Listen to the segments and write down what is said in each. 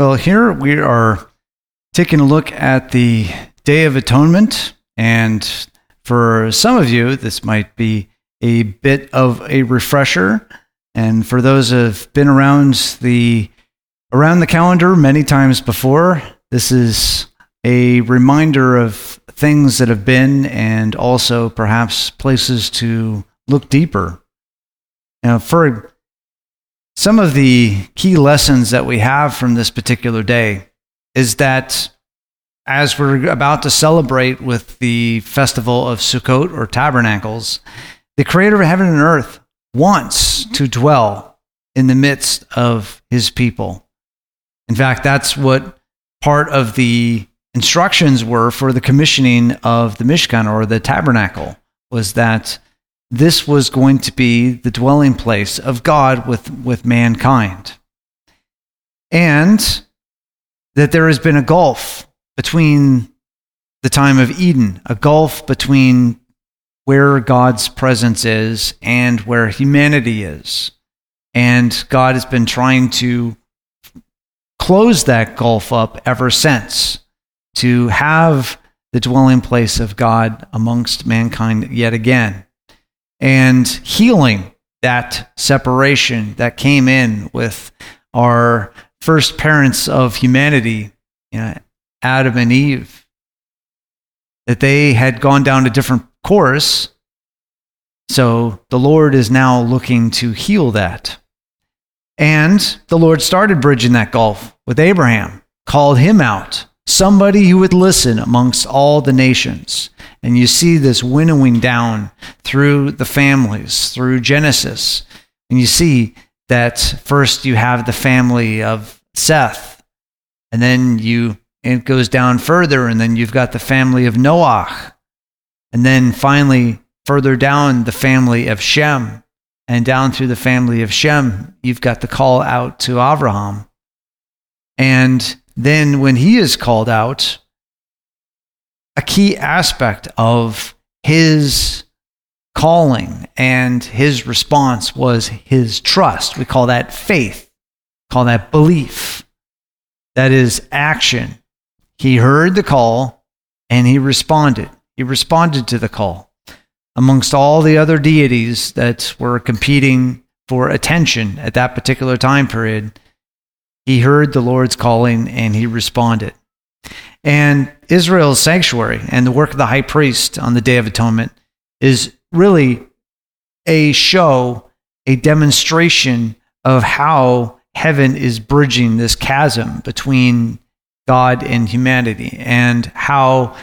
Well, here we are taking a look at the Day of Atonement. And for some of you, this might be a bit of a refresher. And for those who have been around the around the calendar many times before, this is a reminder of things that have been and also perhaps places to look deeper. Now, for some of the key lessons that we have from this particular day is that as we're about to celebrate with the festival of Sukkot or Tabernacles, the creator of heaven and earth wants to dwell in the midst of his people. In fact, that's what part of the instructions were for the commissioning of the Mishkan or the tabernacle was that this was going to be the dwelling place of God with, with mankind. And that there has been a gulf between the time of Eden, a gulf between where God's presence is and where humanity is. And God has been trying to close that gulf up ever since to have the dwelling place of God amongst mankind yet again and healing that separation that came in with our first parents of humanity, you know, Adam and Eve, that they had gone down a different course. So the Lord is now looking to heal that. And the Lord started bridging that gulf with Abraham, called him out, somebody who would listen amongst all the nations. And you see this winnowing down through the families, through Genesis. And you see that first you have the family of Seth, and then you it goes down further, and then you've got the family of Noah, and then finally further down the family of Shem, and down through the family of Shem, you've got the call out to Abraham. And then when he is called out, a key aspect of his calling and his response was his trust. We call that faith, call that belief. That is action. He heard the call and he responded. He responded to the call. Amongst all the other deities that were competing for attention at that particular time period, he heard the Lord's calling and he responded. And Israel's sanctuary and the work of the high priest on the Day of Atonement is really a show, a demonstration of how heaven is bridging this chasm between God and humanity and how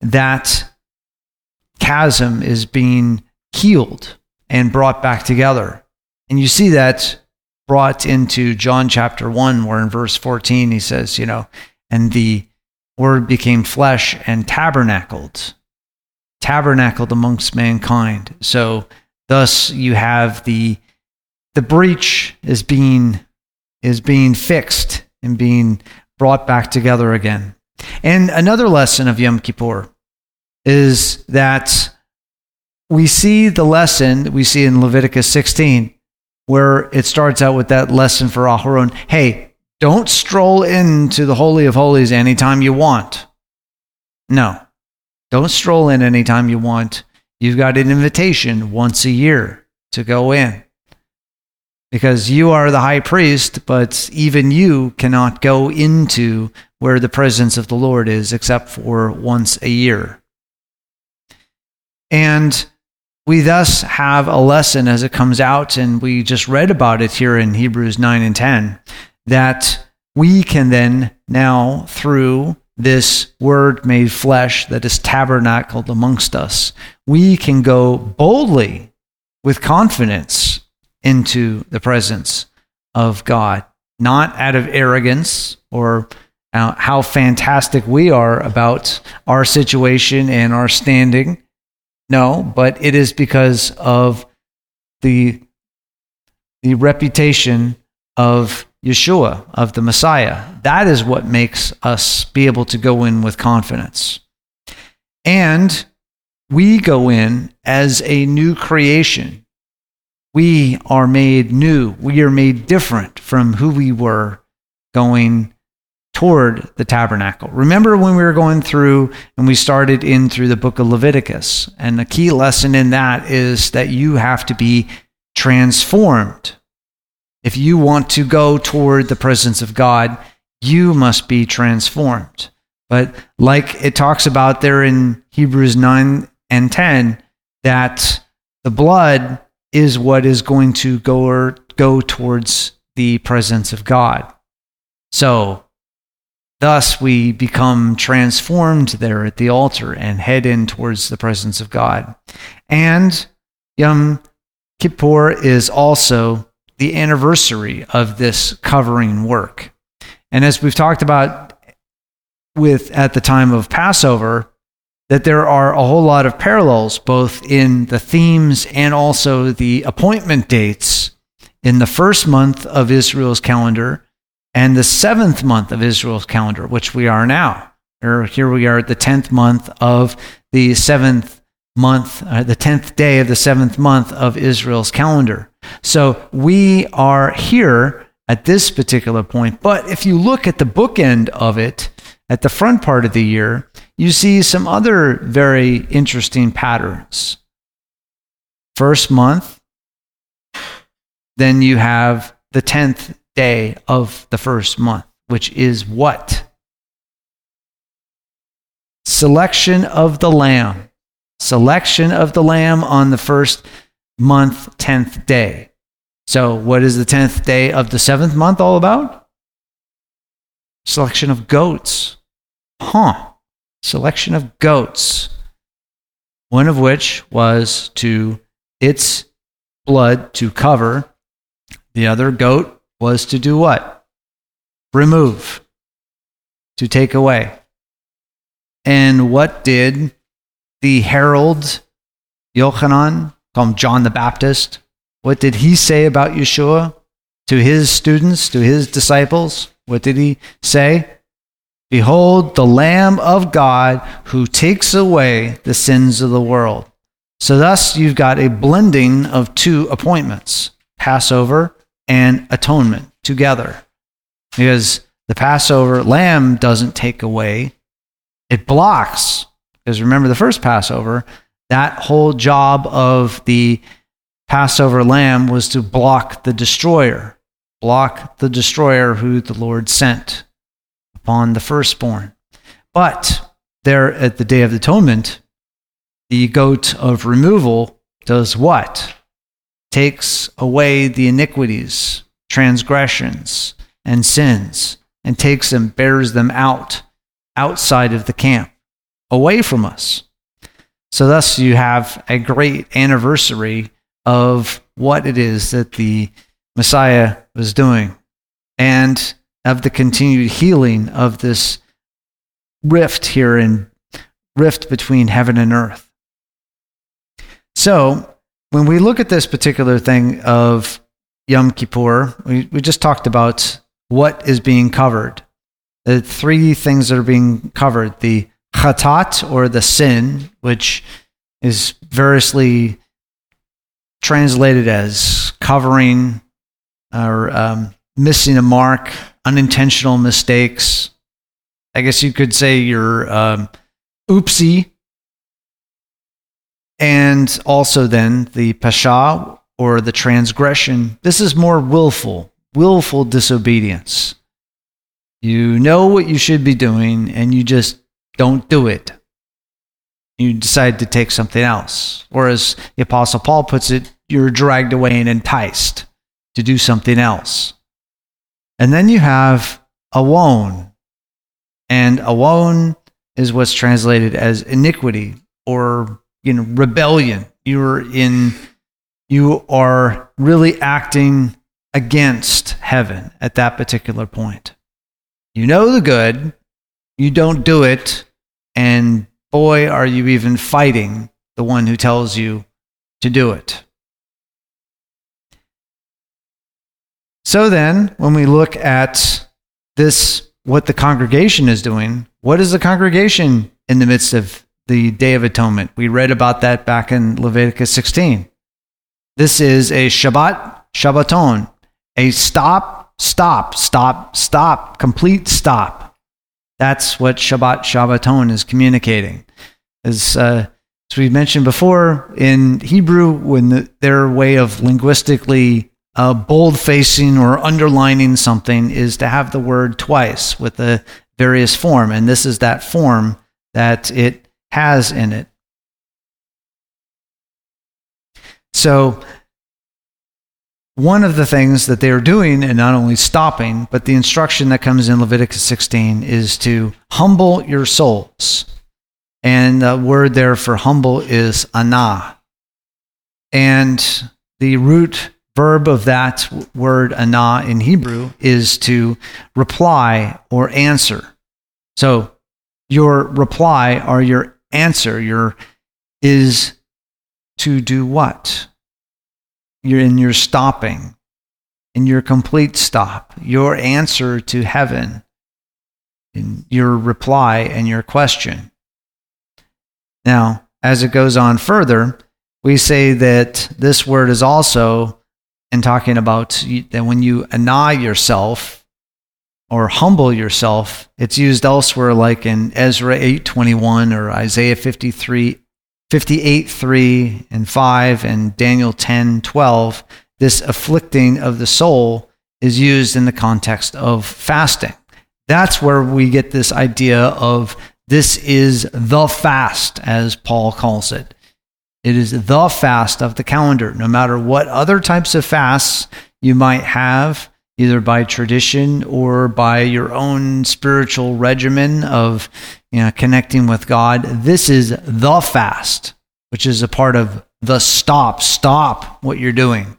that chasm is being healed and brought back together. And you see that brought into John chapter 1, where in verse 14 he says, you know, and the word became flesh and tabernacled, tabernacled amongst mankind. So thus you have the the breach is being is being fixed and being brought back together again. And another lesson of Yom Kippur is that we see the lesson we see in Leviticus 16, where it starts out with that lesson for Aharon. Hey, don't stroll into the Holy of Holies anytime you want. No, don't stroll in anytime you want. You've got an invitation once a year to go in because you are the high priest, but even you cannot go into where the presence of the Lord is except for once a year. And we thus have a lesson as it comes out, and we just read about it here in Hebrews 9 and 10 that we can then now, through this word made flesh that is tabernacled amongst us, we can go boldly with confidence into the presence of God, not out of arrogance or uh, how fantastic we are about our situation and our standing. No, but it is because of the, the reputation of Yeshua, of the Messiah. That is what makes us be able to go in with confidence. And we go in as a new creation. We are made new. We are made different from who we were going toward the tabernacle. Remember when we were going through and we started in through the book of Leviticus? And the key lesson in that is that you have to be transformed. If you want to go toward the presence of God, you must be transformed. But like it talks about there in Hebrews 9 and 10, that the blood is what is going to go, go towards the presence of God. So, thus we become transformed there at the altar and head in towards the presence of God. And Yom Kippur is also the anniversary of this covering work. And as we've talked about with at the time of Passover that there are a whole lot of parallels both in the themes and also the appointment dates in the first month of Israel's calendar and the seventh month of Israel's calendar, which we are now. Here we are at the 10th month of the seventh month, uh, the 10th day of the seventh month of Israel's calendar. So we are here at this particular point. But if you look at the bookend of it, at the front part of the year, you see some other very interesting patterns. First month, then you have the 10th day of the first month, which is what? Selection of the lamb. Selection of the lamb on the first month, 10th day. So, what is the 10th day of the seventh month all about? Selection of goats. Huh. Selection of goats. One of which was to its blood to cover. The other goat was to do what? Remove. To take away. And what did the herald Yochanan, called John the Baptist, what did he say about Yeshua to his students, to his disciples? What did he say? Behold, the Lamb of God who takes away the sins of the world. So, thus, you've got a blending of two appointments Passover and atonement together. Because the Passover lamb doesn't take away, it blocks. Because remember the first Passover, that whole job of the Passover lamb was to block the destroyer, block the destroyer who the Lord sent upon the firstborn. But there at the Day of Atonement, the goat of removal does what? Takes away the iniquities, transgressions, and sins, and takes them, bears them out, outside of the camp, away from us. So, thus, you have a great anniversary of what it is that the Messiah was doing and of the continued healing of this rift here in rift between heaven and earth. So, when we look at this particular thing of Yom Kippur, we, we just talked about what is being covered. The three things that are being covered the chatat, or the sin, which is variously translated as covering or um, missing a mark, unintentional mistakes. I guess you could say you're um, oopsie. And also, then the pasha or the transgression. This is more willful, willful disobedience. You know what you should be doing, and you just don't do it you decide to take something else. Or as the Apostle Paul puts it, you're dragged away and enticed to do something else. And then you have a awon. And a awon is what's translated as iniquity or you know rebellion. You're in you are really acting against heaven at that particular point. You know the good, you don't do it, and boy, are you even fighting the one who tells you to do it. So then, when we look at this, what the congregation is doing, what is the congregation in the midst of the Day of Atonement? We read about that back in Leviticus 16. This is a Shabbat, Shabbaton, a stop, stop, stop, stop, complete stop. That's what Shabbat, Shabbaton is communicating. As, uh, as we mentioned before, in Hebrew, when the, their way of linguistically uh, bold facing or underlining something is to have the word twice with the various form. And this is that form that it has in it. So, one of the things that they are doing, and not only stopping, but the instruction that comes in Leviticus 16 is to humble your souls. And the word there for humble is anah. And the root verb of that word anah in Hebrew is to reply or answer. So your reply or your answer, your is to do what? You're in your stopping, in your complete stop, your answer to heaven, in your reply and your question. Now, as it goes on further, we say that this word is also in talking about that when you annoy yourself or humble yourself, it's used elsewhere like in Ezra 8:21 or Isaiah 53 58 3 and 5 and Daniel 10 12. This afflicting of the soul is used in the context of fasting. That's where we get this idea of this is the fast, as Paul calls it. It is the fast of the calendar. No matter what other types of fasts you might have, either by tradition or by your own spiritual regimen of you know, connecting with God, this is the fast, which is a part of the stop. Stop what you're doing.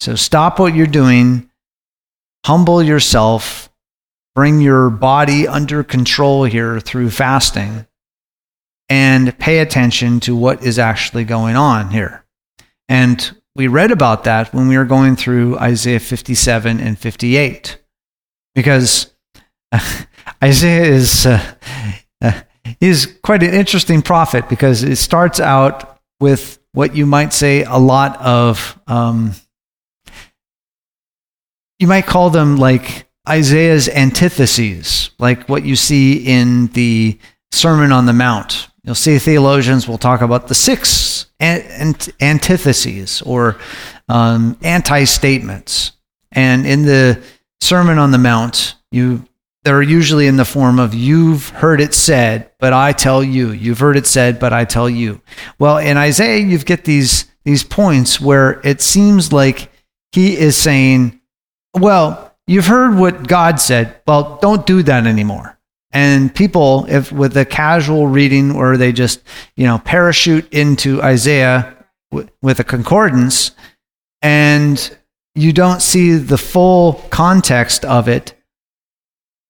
So stop what you're doing, humble yourself, bring your body under control here through fasting and pay attention to what is actually going on here. And we read about that when we were going through Isaiah 57 and 58. Because Isaiah is, uh, uh, is quite an interesting prophet because it starts out with what you might say a lot of, um, you might call them like Isaiah's antitheses, like what you see in the Sermon on the Mount, You'll see theologians will talk about the six antitheses or um, anti statements. And in the Sermon on the Mount, you they're usually in the form of you've heard it said, but I tell you. You've heard it said, but I tell you. Well, in Isaiah, you get these these points where it seems like he is saying, well, you've heard what God said. Well, don't do that anymore. And people, if with a casual reading or they just, you know, parachute into Isaiah w- with a concordance, and you don't see the full context of it,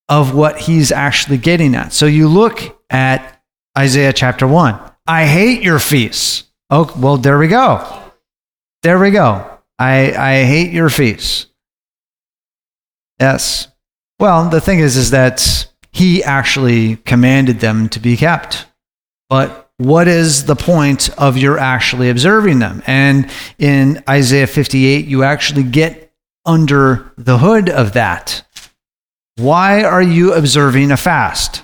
of what he's actually getting at. So you look at Isaiah chapter 1. I hate your feasts. Oh, well, there we go. There we go. I, I hate your feasts. Yes. Well, the thing is, is that he actually commanded them to be kept. But what is the point of your actually observing them? And in Isaiah 58, you actually get under the hood of that. Why are you observing a fast?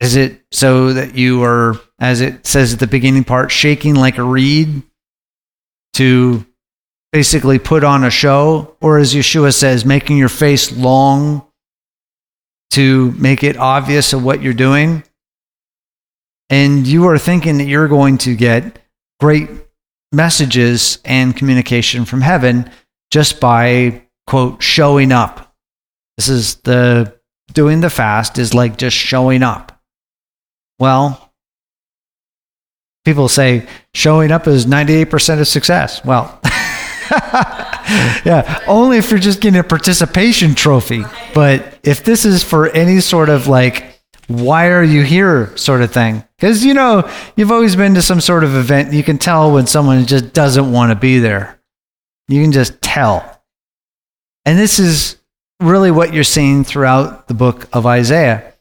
Is it so that you are, as it says at the beginning part, shaking like a reed to basically put on a show? Or as Yeshua says, making your face long to make it obvious of what you're doing. And you are thinking that you're going to get great messages and communication from heaven just by, quote, showing up. This is the doing the fast is like just showing up. Well, people say showing up is 98% of success. Well, yeah, only if you're just getting a participation trophy. But if this is for any sort of like, why are you here sort of thing? Because, you know, you've always been to some sort of event. You can tell when someone just doesn't want to be there. You can just tell. And this is really what you're seeing throughout the book of Isaiah,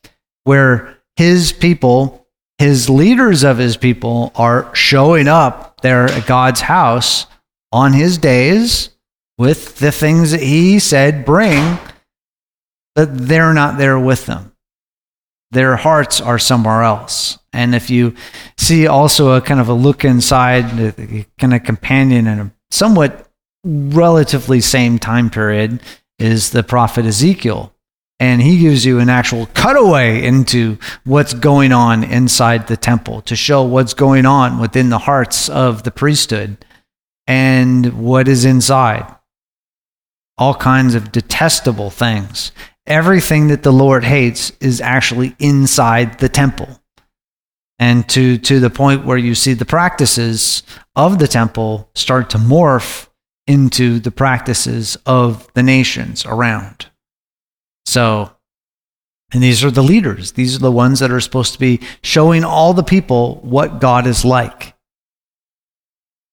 where his people, his leaders of his people, are showing up there at God's house on his days with the things that he said bring, but they're not there with them. Their hearts are somewhere else. And if you see also a kind of a look inside, kind of companion in a somewhat relatively same time period, is the prophet Ezekiel. And he gives you an actual cutaway into what's going on inside the temple to show what's going on within the hearts of the priesthood and what is inside. All kinds of detestable things. Everything that the Lord hates is actually inside the temple. And to, to the point where you see the practices of the temple start to morph into the practices of the nations around. So, and these are the leaders. These are the ones that are supposed to be showing all the people what God is like.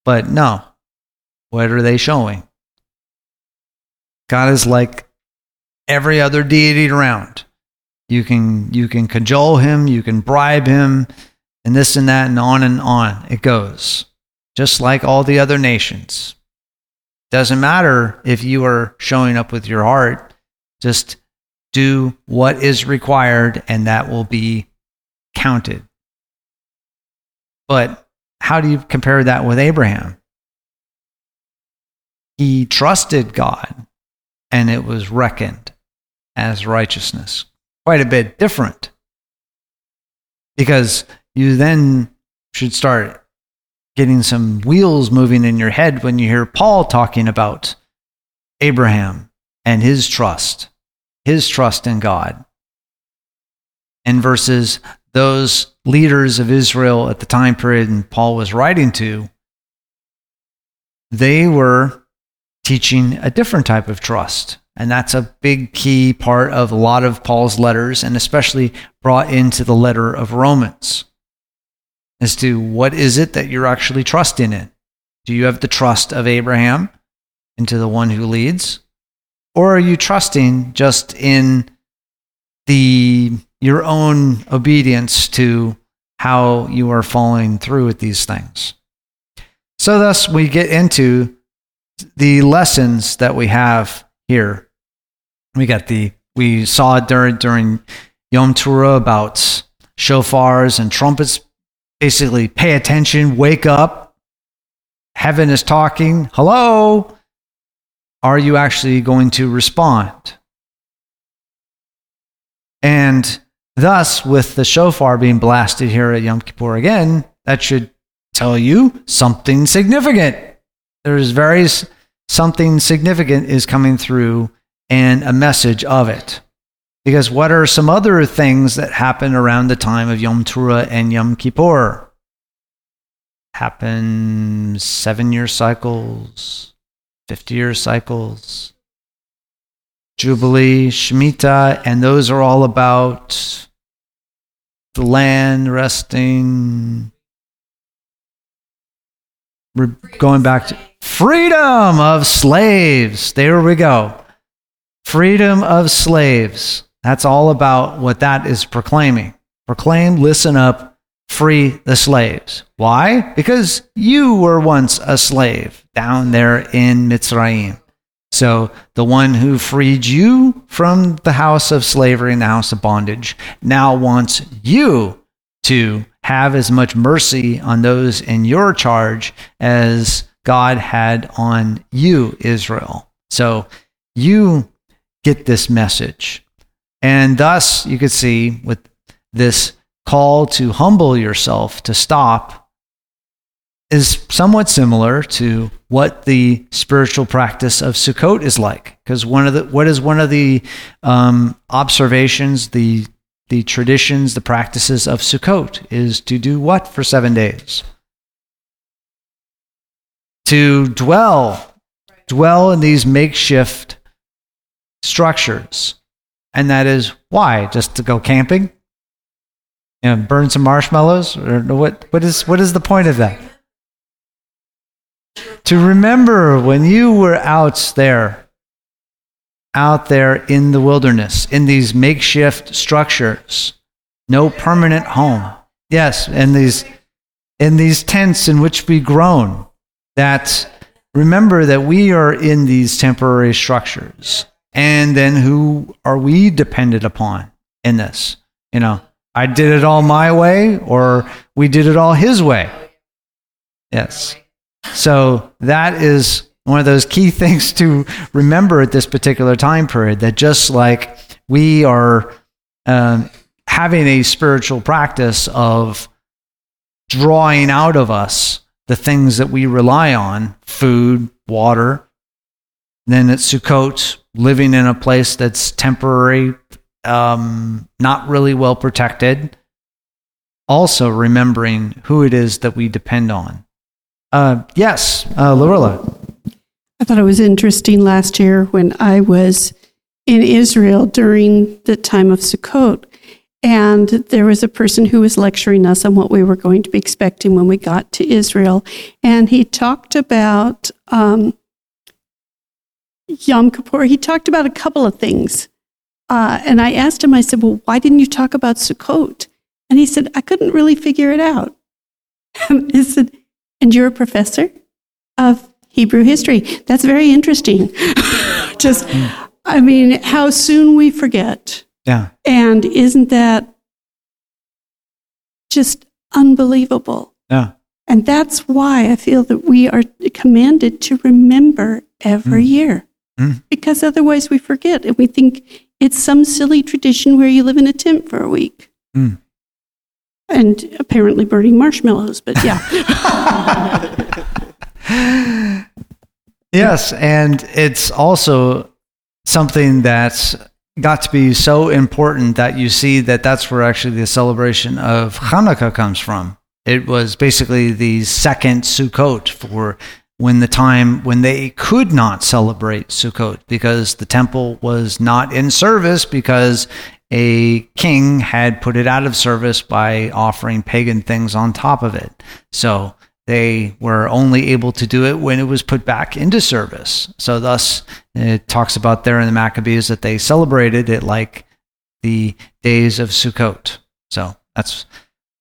But no, what are they showing? God is like every other deity around. You can you can cajole him, you can bribe him, and this and that and on and on it goes. Just like all the other nations. Doesn't matter if you are showing up with your heart. Just do what is required and that will be counted. But how do you compare that with Abraham? he trusted God and it was reckoned as righteousness. Quite a bit different. Because you then should start getting some wheels moving in your head when you hear Paul talking about Abraham and his trust, his trust in God. And versus those leaders of Israel at the time period and Paul was writing to, they were teaching a different type of trust. And that's a big key part of a lot of Paul's letters, and especially brought into the letter of Romans as to what is it that you're actually trusting in. Do you have the trust of Abraham into the one who leads? Or are you trusting just in the your own obedience to how you are following through with these things? So thus we get into the lessons that we have here. We got the we saw it during during Yom Teruah about shofars and trumpets. Basically, pay attention, wake up. Heaven is talking. Hello. Are you actually going to respond? And thus, with the shofar being blasted here at Yom Kippur again, that should tell you something significant there's very something significant is coming through and a message of it. Because what are some other things that happen around the time of Yom Teruah and Yom Kippur? Happen seven year cycles, 50 year cycles, Jubilee, Shemitah, and those are all about the land resting. We're going back to Freedom of slaves. There we go. Freedom of slaves. That's all about what that is proclaiming. Proclaim, listen up, free the slaves. Why? Because you were once a slave down there in Mitzrayim. So the one who freed you from the house of slavery and the house of bondage now wants you to have as much mercy on those in your charge as God had on you, Israel. So you get this message. And thus, you could see with this call to humble yourself, to stop, is somewhat similar to what the spiritual practice of Sukkot is like. Because one of the what is one of the um, observations, the the traditions, the practices of Sukkot is to do what for seven days? to dwell dwell in these makeshift structures. And that is why? Just to go camping? Know, burn some marshmallows? Or what, what, is, what is the point of that? To remember when you were out there, out there in the wilderness, in these makeshift structures, no permanent home. Yes, and these in these tents in which we groan, that remember that we are in these temporary structures. And then who are we dependent upon in this? You know, I did it all my way, or we did it all his way. Yes. So that is one of those key things to remember at this particular time period that just like we are um, having a spiritual practice of drawing out of us the things that we rely on food, water. Then at Sukkot, living in a place that's temporary, um, not really well protected. Also, remembering who it is that we depend on. Uh, yes, uh. I thought it was interesting last year when I was in Israel during the time of Sukkot and there was a person who was lecturing us on what we were going to be expecting when we got to Israel. And he talked about um, Yom Kippur. He talked about a couple of things. Uh, and I asked him, I said, Well, why didn't you talk about Sukkot? And he said, I couldn't really figure it out. he said, And you're a professor of Hebrew history. That's very interesting. Just, I mean, how soon we forget yeah. And isn't that just unbelievable? Yeah. And that's why I feel that we are commanded to remember every mm. year. Mm. Because otherwise we forget and we think it's some silly tradition where you live in a tent for a week. Mm. And apparently burning marshmallows, but yeah. yes, and it's also something that's got to be so important that you see that that's where actually the celebration of Hanukkah comes from. It was basically the second Sukkot for when the time when they could not celebrate Sukkot because the temple was not in service because a king had put it out of service by offering pagan things on top of it. So they were only able to do it when it was put back into service. So, thus, it talks about there in the Maccabees that they celebrated it like the days of Sukkot. So, that's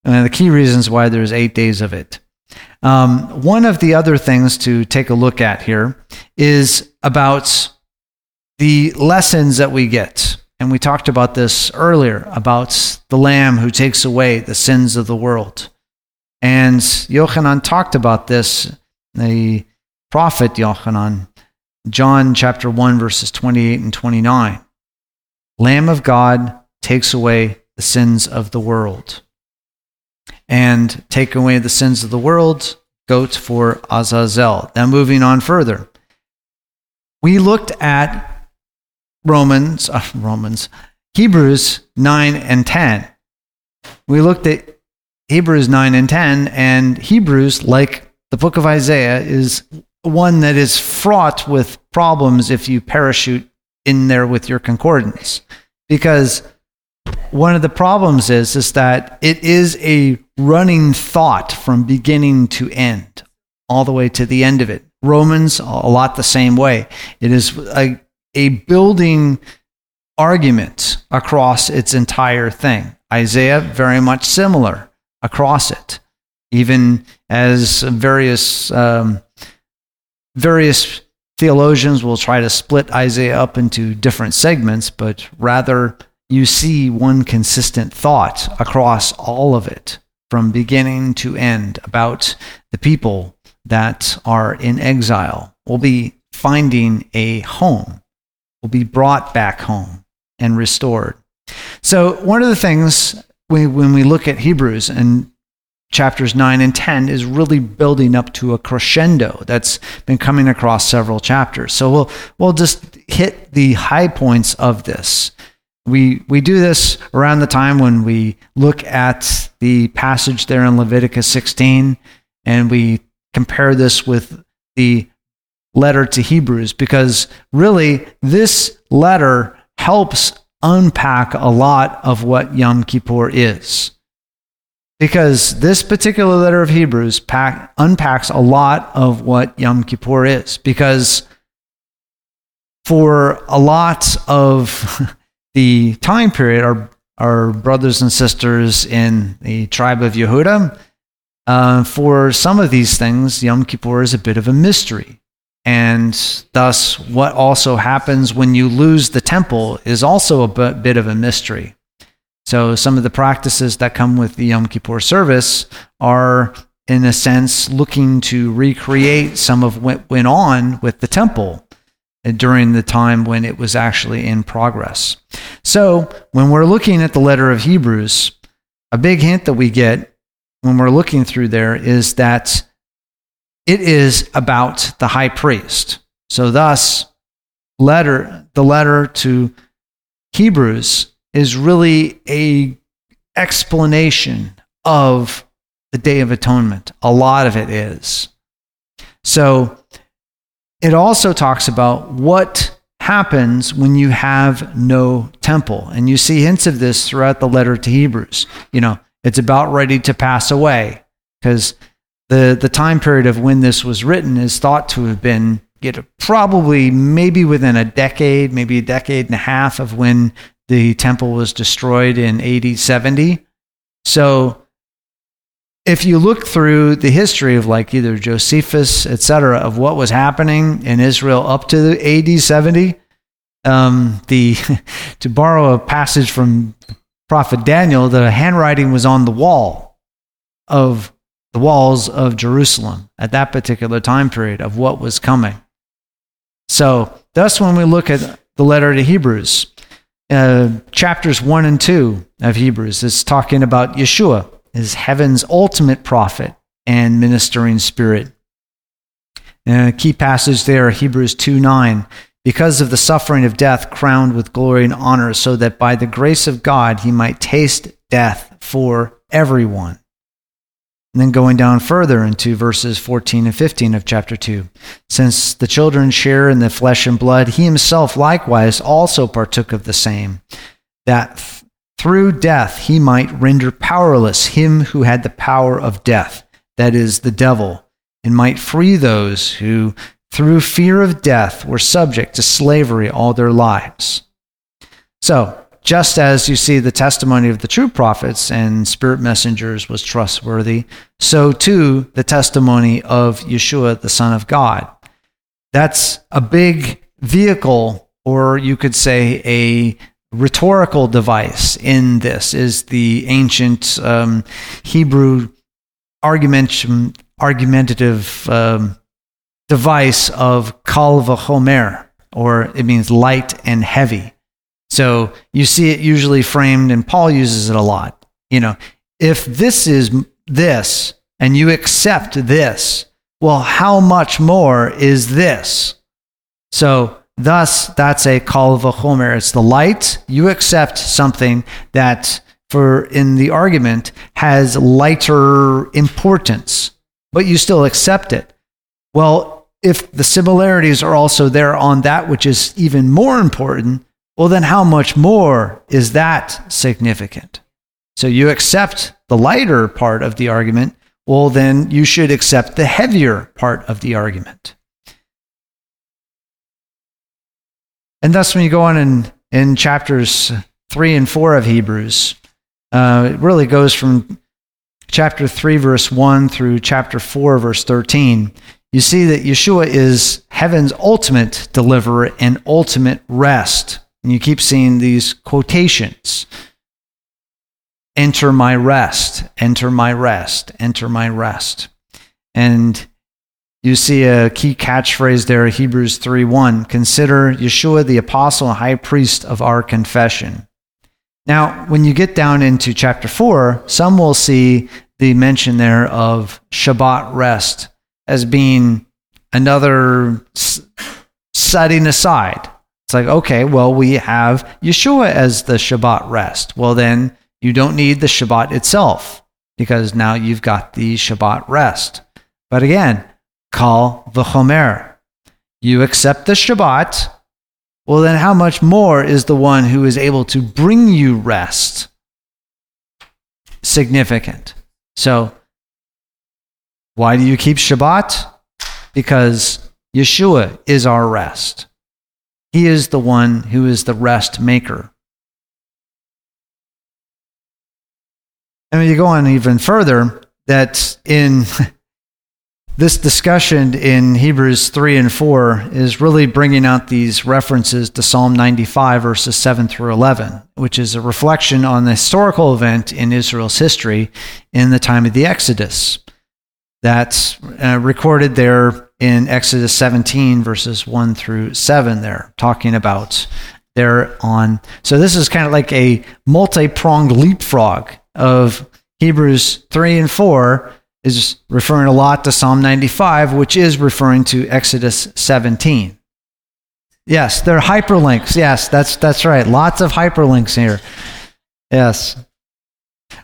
one of the key reasons why there's eight days of it. Um, one of the other things to take a look at here is about the lessons that we get. And we talked about this earlier about the Lamb who takes away the sins of the world. And Yochanan talked about this, the prophet Yochanan, John chapter 1, verses 28 and 29. Lamb of God takes away the sins of the world. And take away the sins of the world, goats for Azazel. Now, moving on further, we looked at Romans, uh, Romans, Hebrews 9 and 10. We looked at Hebrews 9 and 10, and Hebrews, like the book of Isaiah, is one that is fraught with problems if you parachute in there with your concordance. Because one of the problems is, is that it is a running thought from beginning to end, all the way to the end of it. Romans, a lot the same way. It is a, a building argument across its entire thing. Isaiah, very much similar across it, even as various um, various theologians will try to split Isaiah up into different segments, but rather you see one consistent thought across all of it from beginning to end about the people that are in exile will be finding a home, will be brought back home and restored. So, one of the things when we look at Hebrews and chapters 9 and 10 is really building up to a crescendo that's been coming across several chapters. So we'll, we'll just hit the high points of this. We, we do this around the time when we look at the passage there in Leviticus 16 and we compare this with the letter to Hebrews because really this letter helps unpack a lot of what Yom Kippur is. Because this particular letter of Hebrews pack, unpacks a lot of what Yom Kippur is. Because for a lot of the time period, our, our brothers and sisters in the tribe of Yehuda, uh, for some of these things, Yom Kippur is a bit of a mystery. And thus, what also happens when you lose the temple is also a bit of a mystery. So, some of the practices that come with the Yom Kippur service are, in a sense, looking to recreate some of what went on with the temple uh, during the time when it was actually in progress. So, when we're looking at the letter of Hebrews, a big hint that we get when we're looking through there is that it is about the high priest. So thus, letter the letter to Hebrews is really a explanation of the Day of Atonement. A lot of it is. So it also talks about what happens when you have no temple. And you see hints of this throughout the letter to Hebrews. You know, it's about ready to pass away because the, the time period of when this was written is thought to have been you know, probably maybe within a decade, maybe a decade and a half of when the temple was destroyed in AD 70. So if you look through the history of like either Josephus, etc., of what was happening in Israel up to the AD 70, um, the to borrow a passage from prophet Daniel, the handwriting was on the wall of the walls of Jerusalem at that particular time period of what was coming. So, thus, when we look at the letter to Hebrews, uh, chapters 1 and 2 of Hebrews is talking about Yeshua as heaven's ultimate prophet and ministering spirit. And a key passage there, Hebrews 2 9, because of the suffering of death, crowned with glory and honor, so that by the grace of God he might taste death for everyone. And then going down further into verses 14 and 15 of chapter 2. Since the children share in the flesh and blood, he himself likewise also partook of the same, that th- through death he might render powerless him who had the power of death, that is, the devil, and might free those who, through fear of death, were subject to slavery all their lives. So, just as you see the testimony of the true prophets and spirit messengers was trustworthy, so too the testimony of Yeshua, the Son of God. That's a big vehicle, or you could say a rhetorical device in this, is the ancient um, Hebrew argument, argumentative um, device of kal v'chomer, or it means light and heavy. So you see it usually framed, and Paul uses it a lot. You know, if this is this and you accept this, well, how much more is this? So, thus, that's a kal v'chomer. It's the light. You accept something that, for in the argument, has lighter importance, but you still accept it. Well, if the similarities are also there on that which is even more important, well, then how much more is that significant? So you accept the lighter part of the argument, well, then you should accept the heavier part of the argument. And thus, when you go on in, in chapters 3 and 4 of Hebrews, uh, it really goes from chapter 3, verse 1 through chapter 4, verse 13. You see that Yeshua is heaven's ultimate deliverer and ultimate rest and you keep seeing these quotations Enter my rest, enter my rest, enter my rest. And you see a key catchphrase there, Hebrews 3 1. Consider Yeshua the apostle and high priest of our confession. Now, when you get down into chapter 4, some will see the mention there of Shabbat rest as being another setting aside it's like, okay, well, we have Yeshua as the Shabbat rest. Well, then you don't need the Shabbat itself because now you've got the Shabbat rest. But again, kal v'chomer. you accept the Shabbat, well, then how much more is the one who is able to bring you rest significant? So, why do you keep Shabbat? Because Yeshua is our rest. He is the one who is the rest maker. And when you go on even further, that in this discussion in Hebrews 3 and 4 is really bringing out these references to Psalm 95, verses 7 through 11, which is a reflection on the historical event in Israel's history in the time of the Exodus. That's uh, recorded there in Exodus 17, verses 1 through 7, there, talking about there on. So this is kind of like a multi pronged leapfrog of Hebrews 3 and 4 is referring a lot to Psalm 95, which is referring to Exodus 17. Yes, they're hyperlinks. Yes, that's that's right. Lots of hyperlinks here. Yes,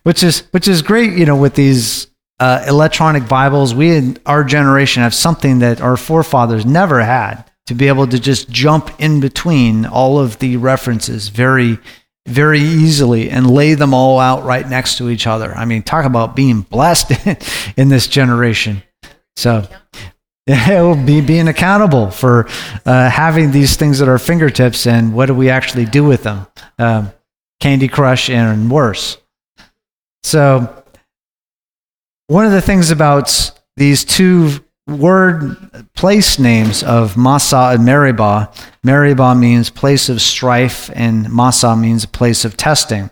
which is which is great. You know, with these uh, electronic Bibles, we in our generation have something that our forefathers never had to be able to just jump in between all of the references very very easily and lay them all out right next to each other. I mean, talk about being blessed in this generation. So, yeah, we'll be being accountable for uh, having these things at our fingertips and what do we actually do with them? Um, Candy Crush and worse. So, one of the things about these two word place names of Massa and Meribah. Meribah means place of strife, and Massa means place of testing.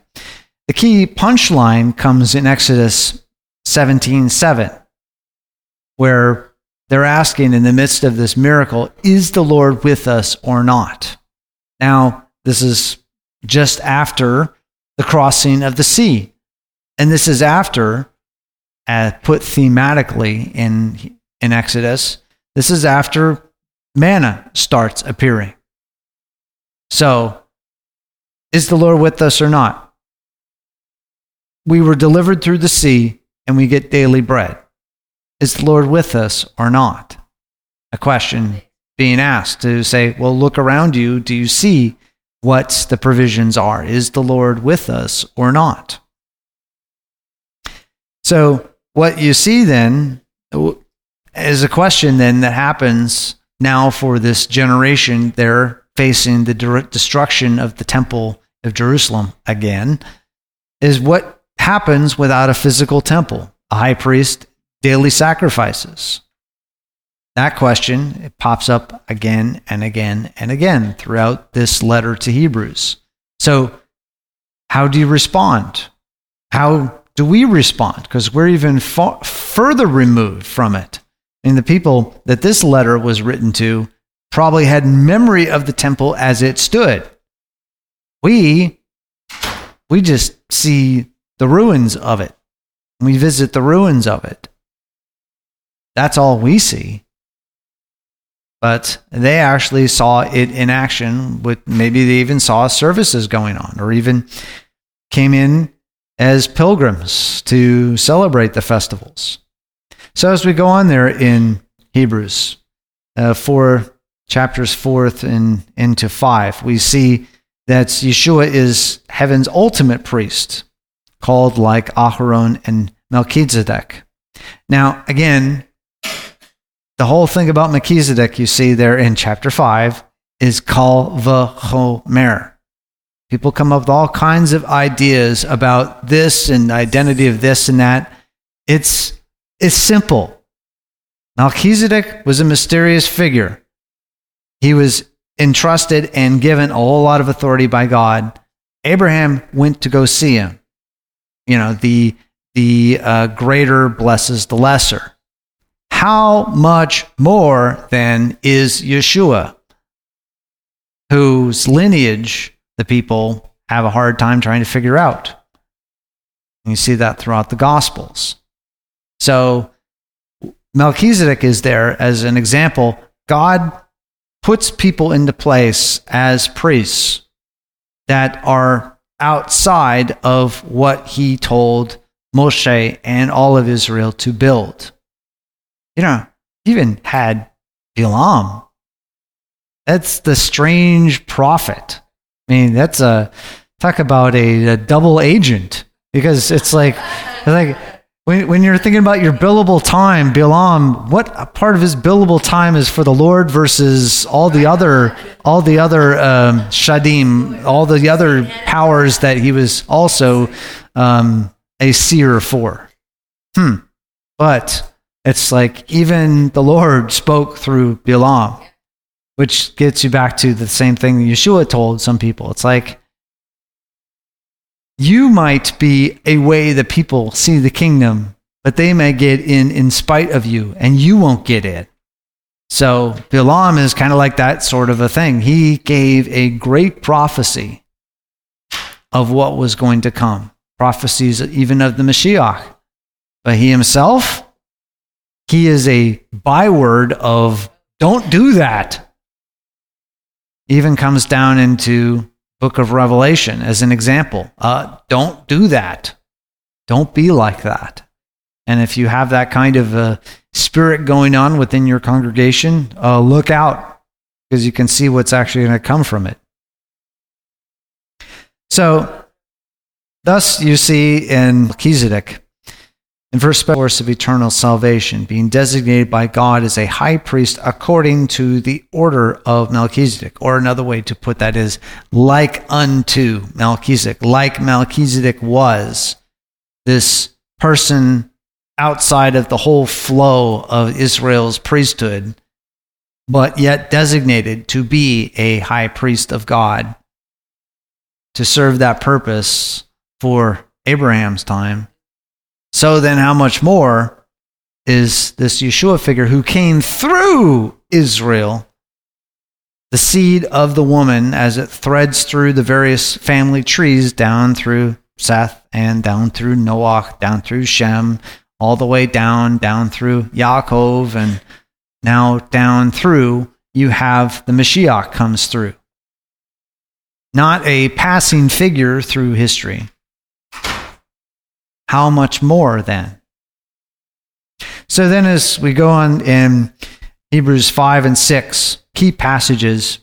The key punchline comes in Exodus 17:7, where they're asking in the midst of this miracle, "Is the Lord with us or not?" Now, this is just after the crossing of the sea, and this is after, uh, put thematically in in Exodus. This is after manna starts appearing. So, is the Lord with us or not? We were delivered through the sea and we get daily bread. Is the Lord with us or not? A question being asked to say, well, look around you. Do you see what the provisions are? Is the Lord with us or not? So, what you see then is a question then that happens now for this generation. They're facing the destruction of the temple of Jerusalem again. Is what happens without a physical temple, a high priest, daily sacrifices? That question it pops up again and again and again throughout this letter to Hebrews. So, how do you respond? How do we respond? Because we're even far, further removed from it. And the people that this letter was written to probably had memory of the temple as it stood. We, we just see the ruins of it. We visit the ruins of it. That's all we see. But they actually saw it in action with maybe they even saw services going on or even came in as pilgrims to celebrate the festivals. So as we go on there in Hebrews, uh, four chapters fourth and into five, we see that Yeshua is heaven's ultimate priest, called like Aharon and Melchizedek. Now, again, the whole thing about Melchizedek you see there in chapter 5 is kal v'chomer. People come up with all kinds of ideas about this and identity of this and that. It's it's simple. Melchizedek was a mysterious figure. He was entrusted and given a whole lot of authority by God. Abraham went to go see him. You know, the, the uh, greater blesses the lesser. How much more then is Yeshua, whose lineage the people have a hard time trying to figure out? And you see that throughout the Gospels. So Melchizedek is there as an example. God puts people into place as priests that are outside of what he told Moshe and all of Israel to build. You know, even had Bilam That's the strange prophet. I mean, that's a talk about a, a double agent because it's like, it's like when, when you're thinking about your billable time, Bilam, what part of his billable time is for the Lord versus all the other, all the other um, shadim, all the other powers that he was also um, a seer for? Hmm. But it's like even the Lord spoke through Bilam, which gets you back to the same thing Yeshua told some people. It's like you might be a way that people see the kingdom, but they may get in in spite of you, and you won't get in. So Bilam is kind of like that sort of a thing. He gave a great prophecy of what was going to come, prophecies even of the Mashiach. But he himself, he is a byword of don't do that. Even comes down into book of Revelation as an example. Uh, don't do that. Don't be like that. And if you have that kind of a spirit going on within your congregation, uh, look out because you can see what's actually going to come from it. So, thus you see in Melchizedek, in verse source of eternal salvation, being designated by God as a high priest according to the order of Melchizedek. Or another way to put that is like unto Melchizedek, like Melchizedek was this person outside of the whole flow of Israel's priesthood, but yet designated to be a high priest of God to serve that purpose for Abraham's time so then, how much more is this Yeshua figure who came through Israel, the seed of the woman, as it threads through the various family trees down through Seth and down through Noah, down through Shem, all the way down, down through Yaakov, and now down through, you have the Mashiach comes through. Not a passing figure through history how much more then? So then, as we go on in Hebrews 5 and 6, key passages,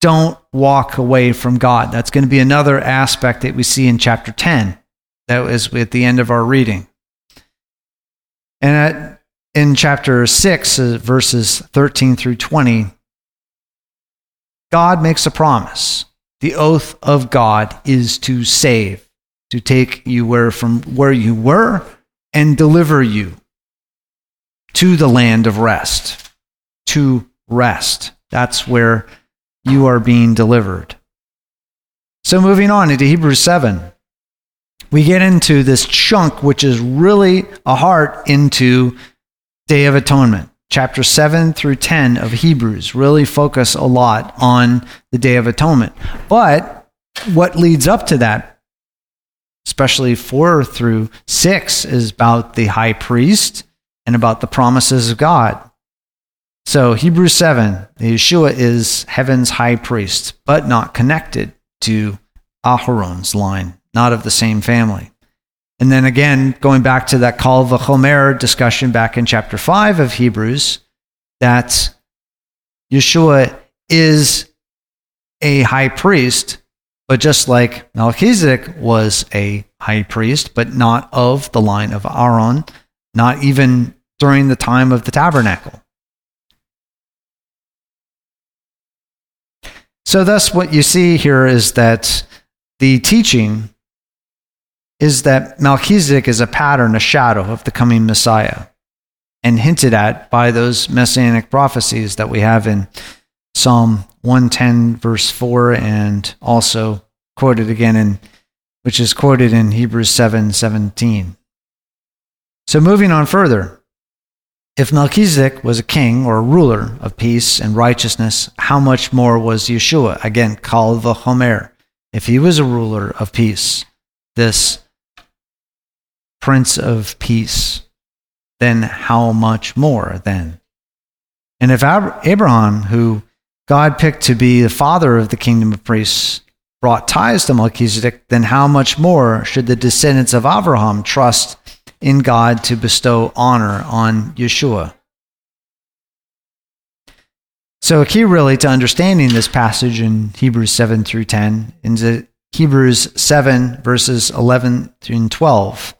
don't walk away from God. That's going to be another aspect that we see in chapter 10. That was at the end of our reading. And at, in chapter 6, uh, verses 13 through 20, God makes a promise. The oath of God is to save to take you where from where you were and deliver you to the land of rest, to rest. That's where you are being delivered. So, moving on into Hebrews 7, we get into this chunk, which is really a heart into Day of Atonement. Chapter 7 through 10 of Hebrews really focus a lot on the Day of Atonement. But what leads up to that especially four through six, is about the high priest and about the promises of God. So, Hebrews 7, Yeshua is heaven's high priest, but not connected to Aharon's line, not of the same family. And then again, going back to that Kal Vachomer discussion back in chapter 5 of Hebrews, that Yeshua is a high priest, but just like Melchizedek was a high priest, but not of the line of Aaron, not even during the time of the tabernacle. So, thus, what you see here is that the teaching is that Melchizedek is a pattern, a shadow of the coming Messiah, and hinted at by those messianic prophecies that we have in Psalm 110, verse 4, and also quoted again in, which is quoted in Hebrews 7 17. So moving on further, if Melchizedek was a king or a ruler of peace and righteousness, how much more was Yeshua, again kal v'chomer, if he was a ruler of peace, this Prince of Peace, then how much more then? And if Abraham, who God picked to be the father of the kingdom of priests, brought ties to Melchizedek, then how much more should the descendants of Abraham trust in God to bestow honor on Yeshua? So, a key really to understanding this passage in Hebrews 7 through 10 is Hebrews 7, verses 11 through 12.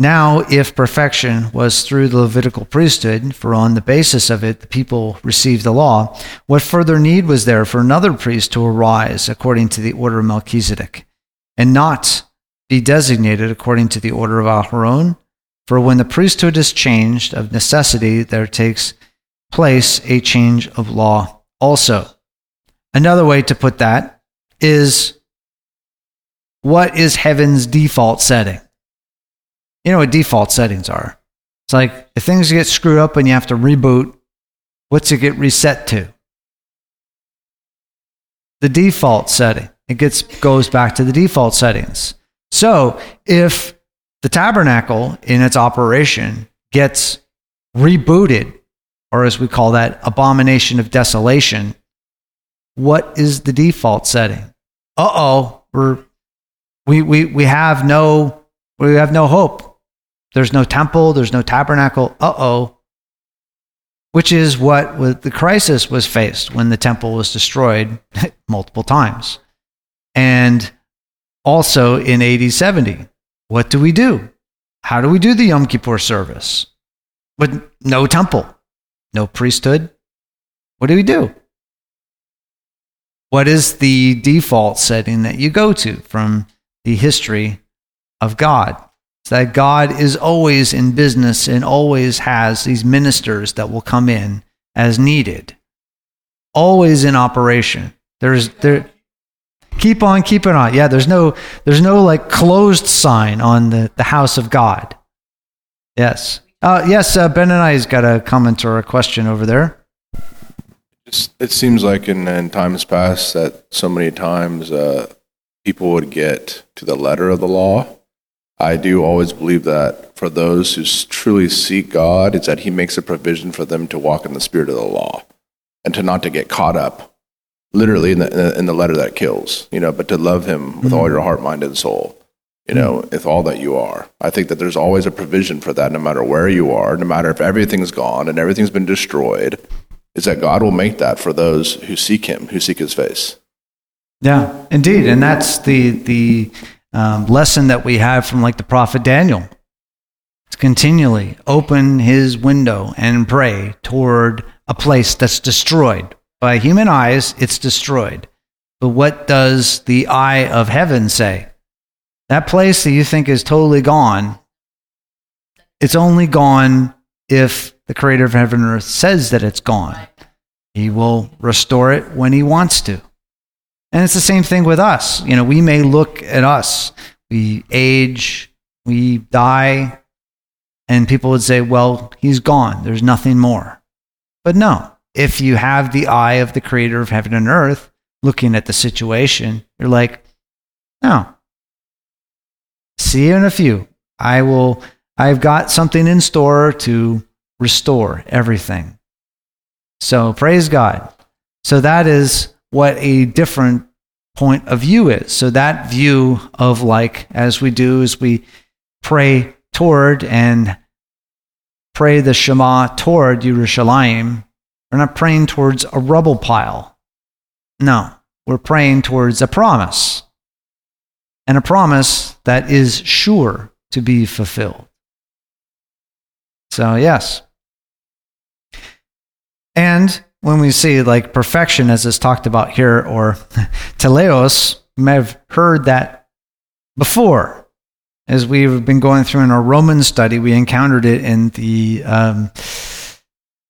Now, if perfection was through the Levitical priesthood, for on the basis of it the people received the law, what further need was there for another priest to arise according to the order of Melchizedek, and not be designated according to the order of Aharon? For when the priesthood is changed, of necessity there takes place a change of law also. Another way to put that is what is heaven's default setting? You know what default settings are. It's like if things get screwed up and you have to reboot, what's it get reset to? The default setting. It gets goes back to the default settings. So if the tabernacle in its operation gets rebooted, or as we call that, abomination of desolation, what is the default setting? Uh oh, we're we, we, we have no we have no hope. There's no temple, there's no tabernacle. Uh oh. Which is what the crisis was faced when the temple was destroyed multiple times. And also in AD 70, what do we do? How do we do the Yom Kippur service? With no temple, no priesthood. What do we do? What is the default setting that you go to from the history of God? That God is always in business and always has these ministers that will come in as needed, always in operation. There's there. Keep on keeping on. Yeah, there's no there's no like closed sign on the, the house of God. Yes. Uh, yes, uh, Benaniah's got a comment or a question over there. it seems like in, in, times past that so many times uh, people would get to the letter of the law I do always believe that for those who truly seek God, it's that He makes a provision for them to walk in the spirit of the law and to not to get caught up, literally in the in the letter that kills, you know, but to love Him with all your heart, mind, and soul, you know, mm-hmm. with all that you are. I think that there's always a provision for that, no matter where you are, no matter if everything's gone and everything's been destroyed. Is that God will make that for those who seek Him, who seek His face. Yeah, indeed, and that's the the um, lesson that we have from like the prophet Daniel. It's continually open his window and pray toward a place that's destroyed. By human eyes, it's destroyed. But what does the eye of heaven say? That place that you think is totally gone, it's only gone if the creator of heaven and earth says that it's gone. He will restore it when he wants to. And it's the same thing with us. You know, we may look at us, we age, we die, and people would say, well, he's gone. There's nothing more. But no, if you have the eye of the creator of heaven and earth looking at the situation, you're like, no. See you in a few. I will, I've got something in store to restore everything. So praise God. So that is what a different point of view is. So that view of like, as we do, as we pray toward and pray the Shema toward Yerushalayim, we're not praying towards a rubble pile. No, we're praying towards a promise. And a promise that is sure to be fulfilled. So, yes. And when we see like perfection as is talked about here or teleos, you may have heard that before. As we've been going through in our Roman study, we encountered it in the um,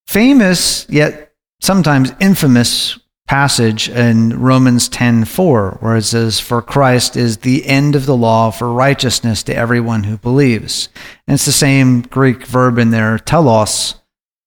famous yet sometimes infamous passage in Romans 10:4 where it says for Christ is the end of the law for righteousness to everyone who believes. And it's the same Greek verb in there telos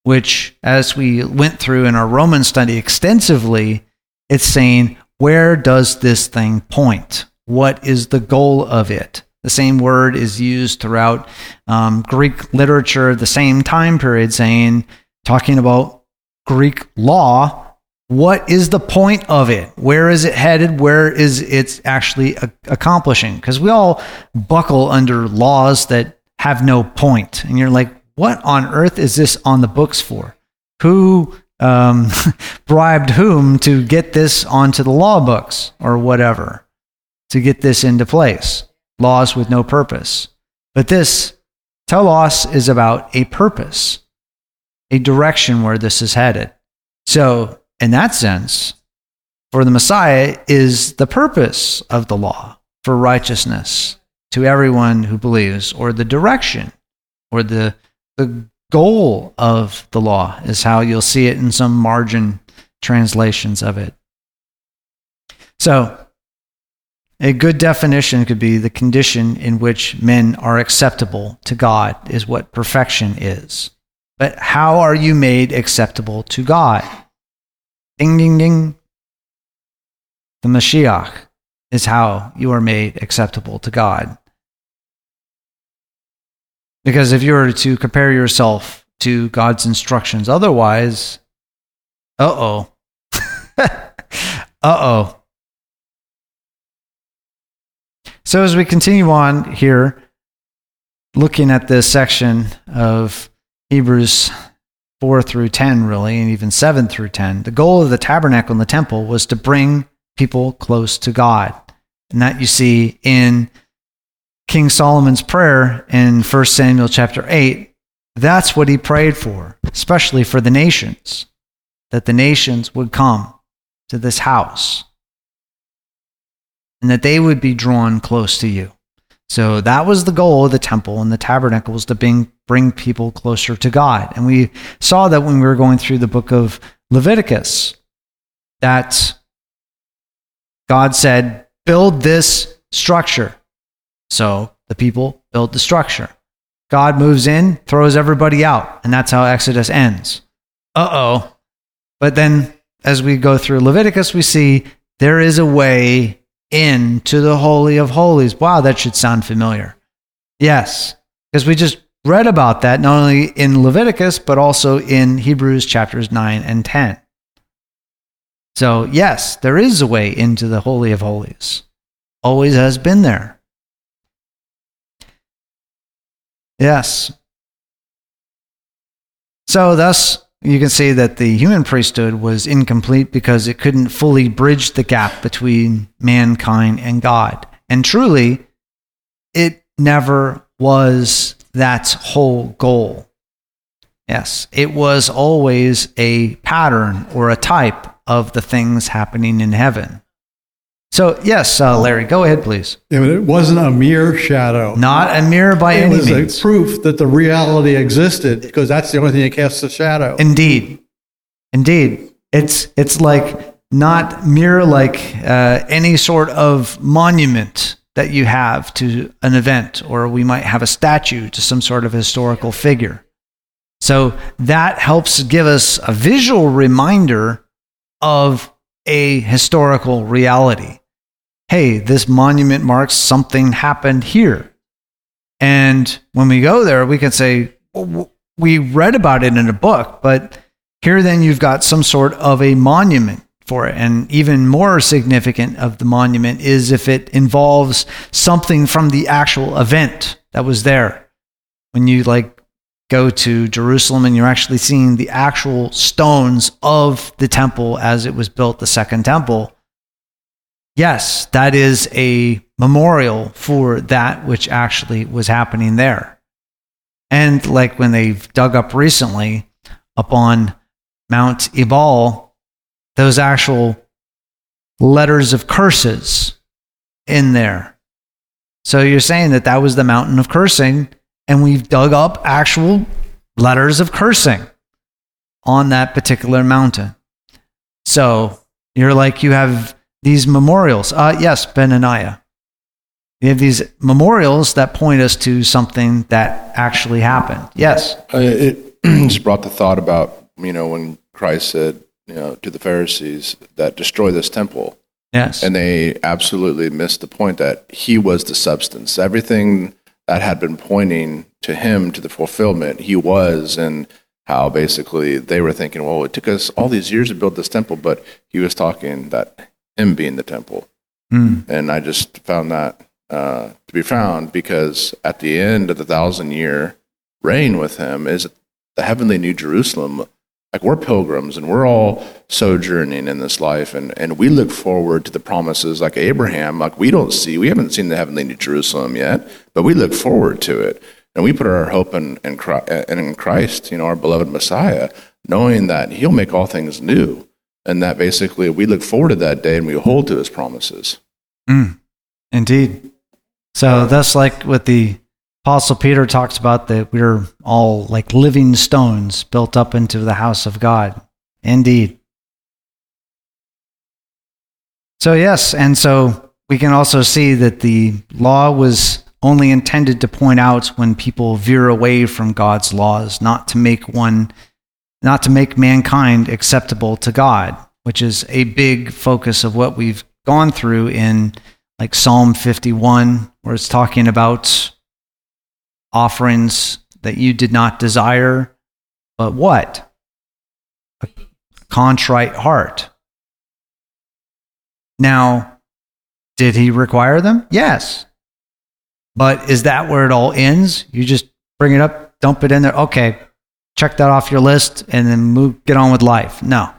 which, as we went through in our Roman study extensively, it's saying, where does this thing point? What is the goal of it? The same word is used throughout um, Greek literature, the same time period, saying, talking about Greek law. What is the point of it? Where is it headed? Where is it actually a- accomplishing? Because we all buckle under laws that have no point. And you're like, what on earth is this on the books for? Who um, bribed whom to get this onto the law books or whatever, to get this into place. Laws with no purpose. But this telos is about a purpose, a direction where this is headed. So, in that sense, for the Messiah is the purpose of the law for righteousness to everyone who believes, or the direction, or the, the goal of the law, is how you'll see it in some margin translations of it. So, a good definition could be the condition in which men are acceptable to God, is what perfection is. But how are you made acceptable to God? Ding, ding, ding. The Mashiach is how you are made acceptable to God. Because if you were to compare yourself to God's instructions otherwise, uh oh. uh oh. So as we continue on here, looking at this section of Hebrews 4 through 10, really, and even 7 through 10, the goal of the tabernacle and the temple was to bring people close to God. And that you see in King Solomon's prayer in 1 Samuel chapter 8. That's what he prayed for, especially for the nations, that the nations would come to this house and that they would be drawn close to you. So that was the goal of the temple and the tabernacle was to bring, bring people closer to God. And we saw that when we were going through the book of Leviticus, that God said, build this structure. So the people build the structure. God moves in, throws everybody out, and that's how Exodus ends. Uh oh. But then as we go through Leviticus, we see there is a way into the Holy of Holies. Wow, that should sound familiar. Yes, because we just read about that not only in Leviticus, but also in Hebrews chapters 9 and 10. So, yes, there is a way into the Holy of Holies. Always has been there. Yes. So, thus, you can see that the human priesthood was incomplete because it couldn't fully bridge the gap between mankind and God. And truly, it never was that whole goal. Yes, it was always a pattern or a type of the things happening in heaven. So, yes, uh, Larry, go ahead, please. It wasn't a mere shadow. Not a mirror by it any was means. a proof that the reality existed because that's the only thing that casts a shadow. Indeed, indeed, it's it's like not mere like uh, any sort of monument that you have to an event, or we might have a statue to some sort of historical figure. So that helps give us a visual reminder of a historical reality. Hey, this monument marks something happened here. And when we go there, we can say, we read about it in a book, but here then you've got some sort of a monument for it. And even more significant of the monument is if it involves something from the actual event that was there. When you like go to Jerusalem and you're actually seeing the actual stones of the temple as it was built, the second temple. Yes, that is a memorial for that which actually was happening there. And like when they've dug up recently up on Mount Ebal, those actual letters of curses in there. So you're saying that that was the mountain of cursing, and we've dug up actual letters of cursing on that particular mountain. So you're like, you have these memorials. Uh, yes, Benaniah. We have these memorials that point us to something that actually happened. Yes. Uh, it just brought the thought about, you know, when Christ said, you know, to the Pharisees that destroy this temple. Yes. And they absolutely missed the point that he was the substance. Everything that had been pointing to him to the fulfillment, he was, and how basically they were thinking, well, it took us all these years to build this temple, but he was talking that him being the temple. Mm. And I just found that uh, to be found because at the end of the thousand year reign with him is the heavenly New Jerusalem Like we're pilgrims and we're all sojourning in this life and, and we look forward to the promises like Abraham. Like we don't see, we haven't seen the heavenly New Jerusalem yet, but we look forward to it. And we put our hope in, in, Christ, in Christ, you know, our beloved Messiah, knowing that he'll make all things new. And that basically we look forward to that day and we hold to his promises. Mm, indeed. So that's like what the Apostle Peter talks about that we're all like living stones built up into the house of God. Indeed. So, yes, and so we can also see that the law was only intended to point out when people veer away from God's laws, not to make one, not to make mankind acceptable to God, which is a big focus of what we've gone through in like Psalm 51, where it's talking about offerings that you did not desire, but what? A contrite heart. Now, did he require them? Yes. But is that where it all ends? You just bring it up, dump it in there. Okay, check that off your list, and then move, get on with life. No.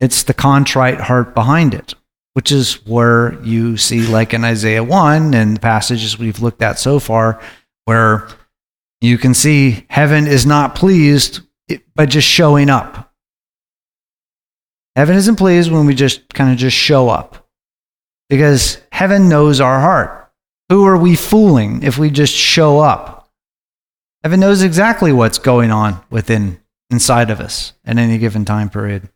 It's the contrite heart behind it, which is where you see, like in Isaiah 1 and the passages we've looked at so far, where you can see heaven is not pleased by just showing up. Heaven isn't pleased when we just kind of just show up because heaven knows our heart. Who are we fooling if we just show up? Heaven knows exactly what's going on within inside of us at any given time period.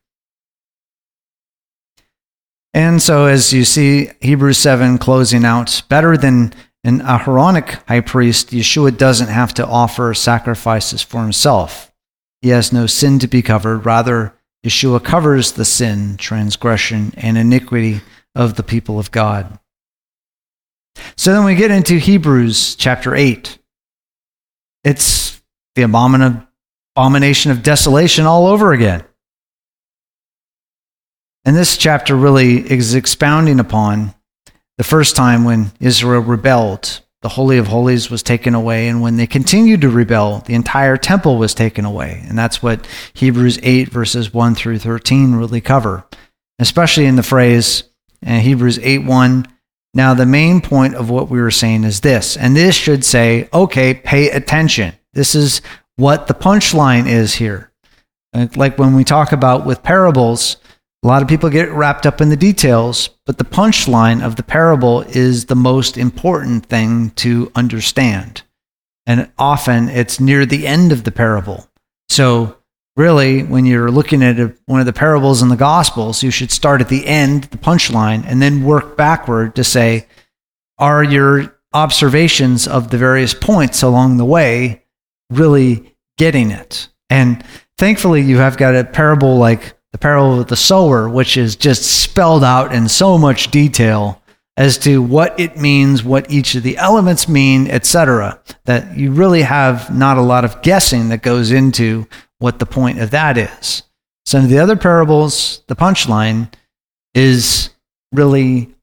And so, as you see, Hebrews 7 closing out, better than an Aaronic high priest, Yeshua doesn't have to offer sacrifices for himself. He has no sin to be covered. Rather, Yeshua covers the sin, transgression, and iniquity of the people of God. So then we get into Hebrews chapter 8. It's the abomination of desolation all over again. And this chapter really is expounding upon the first time when Israel rebelled, the Holy of Holies was taken away. And when they continued to rebel, the entire temple was taken away. And that's what Hebrews 8, verses 1 through 13 really cover, especially in the phrase in Hebrews 8 1. Now, the main point of what we were saying is this, and this should say, okay, pay attention. This is what the punchline is here. Uh, like when we talk about with parables, a lot of people get wrapped up in the details, but the punchline of the parable is the most important thing to understand. And often it's near the end of the parable. So, really, when you're looking at a, one of the parables in the Gospels, you should start at the end, the punchline, and then work backward to say, are your observations of the various points along the way really getting it? And thankfully, you have got a parable like the parable of the sower, which is just spelled out in so much detail as to what it means, what each of the elements mean, etc., that you really have not a lot of guessing that goes into what the point of that is. Some of the other parables, the punchline is really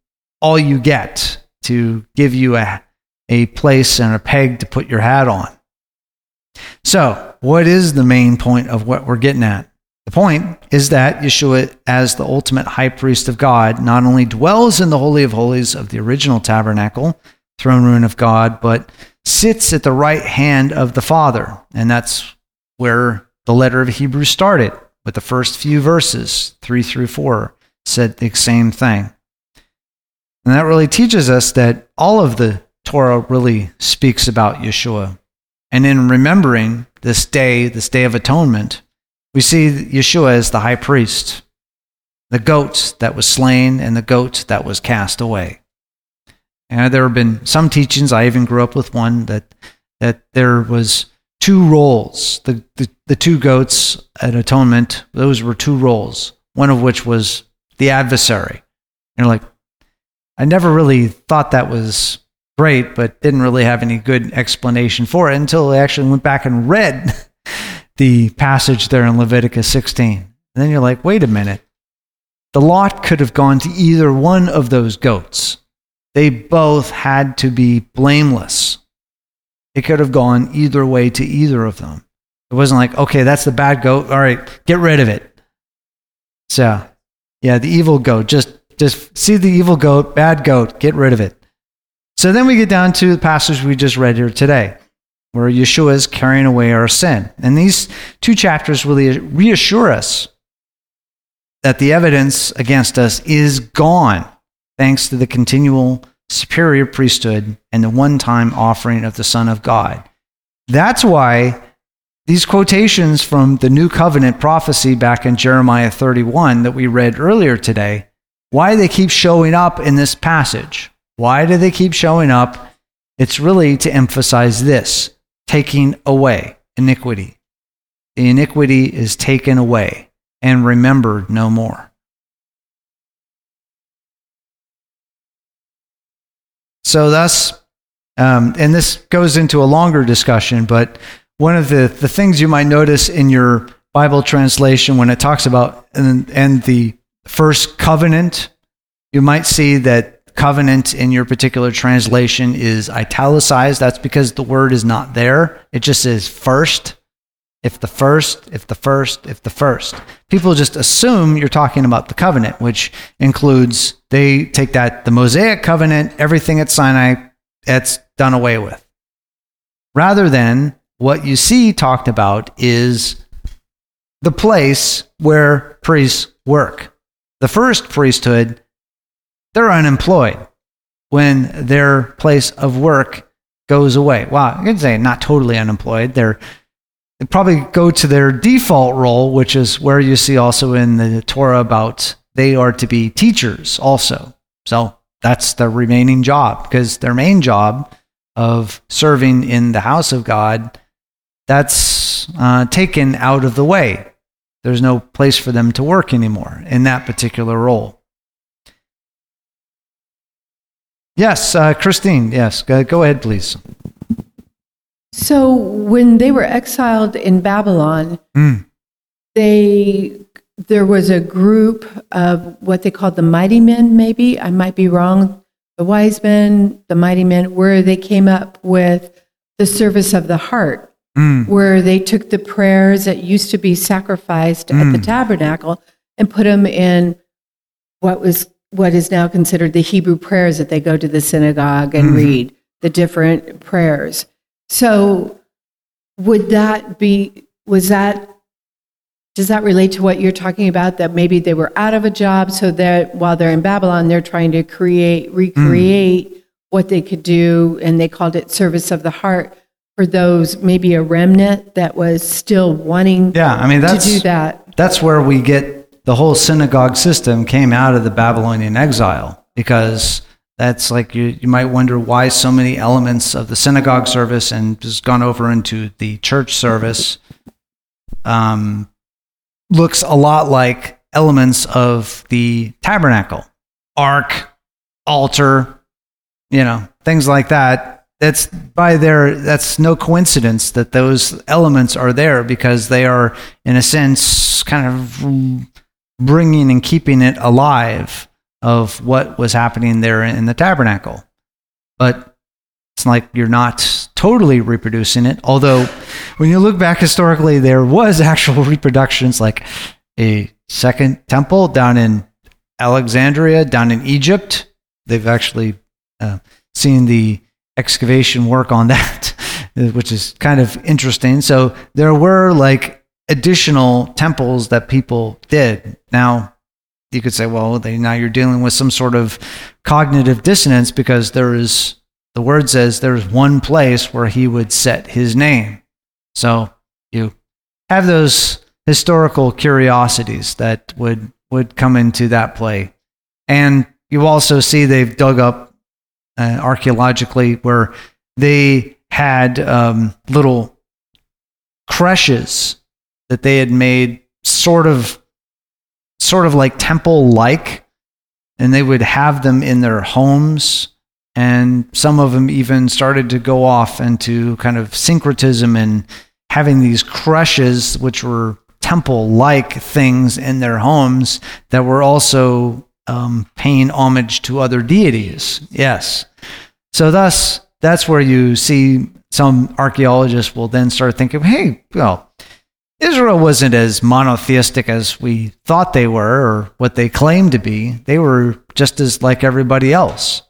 all you get to give you a, a place and a peg to put your hat on. So, what is the main point of what we're getting at? The point is that Yeshua, as the ultimate high priest of God, not only dwells in the Holy of Holies of the original tabernacle, throne room of God, but sits at the right hand of the Father. And that's where the letter of Hebrews started, with the first few verses, 3 through 4, said the same thing. And that really teaches us that all of the Torah really speaks about Yeshua. And in remembering this day, this day of atonement, we see Yeshua as the high priest, the goat that was slain and the goat that was cast away. And there have been some teachings, I even grew up with one, that, that there was two roles. The, the, the two goats at atonement, those were two roles, one of which was the adversary. You're like, I never really thought that was great, but didn't really have any good explanation for it until I actually went back and read the passage there in Leviticus 16. And then you're like, wait a minute. The lot could have gone to either one of those goats. They both had to be blameless. It could have gone either way to either of them. It wasn't like, okay, that's the bad goat. All right, get rid of it. So, yeah, the evil goat. Just just see the evil goat, bad goat, get rid of it. So then we get down to the passage we just read here today, where Yeshua is carrying away our sin. And these two chapters really reassure us that the evidence against us is gone thanks to the continual superior priesthood and the one time offering of the Son of God. That's why these quotations from the New Covenant prophecy back in Jeremiah 31 that we read earlier today, why they keep showing up in this passage. Why do they keep showing up? It's really to emphasize this taking away iniquity. The iniquity is taken away and remembered no more. So, thus, um, and this goes into a longer discussion, but one of the, the things you might notice in your Bible translation when it talks about and, and the first covenant, you might see that covenant in your particular translation is italicized. That's because the word is not there. It just says first. If the first, if the first, if the first. People just assume you're talking about the covenant, which includes they take that the Mosaic covenant, everything at Sinai, that's done away with. Rather than what you see talked about is the place where priests work. The first priesthood, they're unemployed when their place of work goes away. Well, I can say not totally unemployed. They're probably go to their default role, which is where you see also in the Torah about they are to be teachers also. So that's the remaining job because their main job of serving in the house of God, that's uh, taken out of the way. There's no place for them to work anymore in that particular role. Yes, uh, Christine, yes, go ahead, please. So when they were exiled in Babylon, Mm. they there was a group of what they called the mighty men. Maybe I might be wrong. The wise men, the mighty men, where they came up with the service of the heart, Mm. where they took the prayers that used to be sacrificed at the Mm. tabernacle and put them in what was what is now considered the Hebrew prayers that they go to the synagogue and Mhm. read the different prayers. So would that be was that does that relate to what you're talking about that maybe they were out of a job so that while they're in Babylon they're trying to create hmm. recreate what they could do and they called it service of the heart for those maybe a remnant that was still wanting Yeah, I mean to that's do that? that's where we get the whole synagogue system came out of the Babylonian exile because that's like you, you might wonder why so many elements of the synagogue service and just gone over into the church service um, looks a lot like elements of the tabernacle, ark, altar, you know, things like that. That's by their, that's no coincidence that those elements are there because they are, in a sense, kind of bringing and keeping it alive of what was happening there in the tabernacle. But it's like you're not totally reproducing it. Although, when you look back historically, there was actual reproductions, like a second temple down in Alexandria, down in Egypt. They've actually uh, seen the excavation work on that, which is kind of interesting. So there were like additional temples that people did. Now, you could say, well, they, now you're dealing with some sort of cognitive dissonance because there is, the word says there's one place where he would set his name. So you have those historical curiosities that would, would come into that play. And you also see they've dug up uh, archaeologically where they had um, little creches that they had made sort of sort of like temple like and they would have them in their homes and some of them even started to go off into kind of syncretism and having these crushes, which were temple like things in their homes that were also um, paying homage to other deities. Yes. So thus that's where you see some archaeologists will then start thinking hey well Israel wasn't as monotheistic as we thought they were or what they claimed to be. They were just as like everybody else.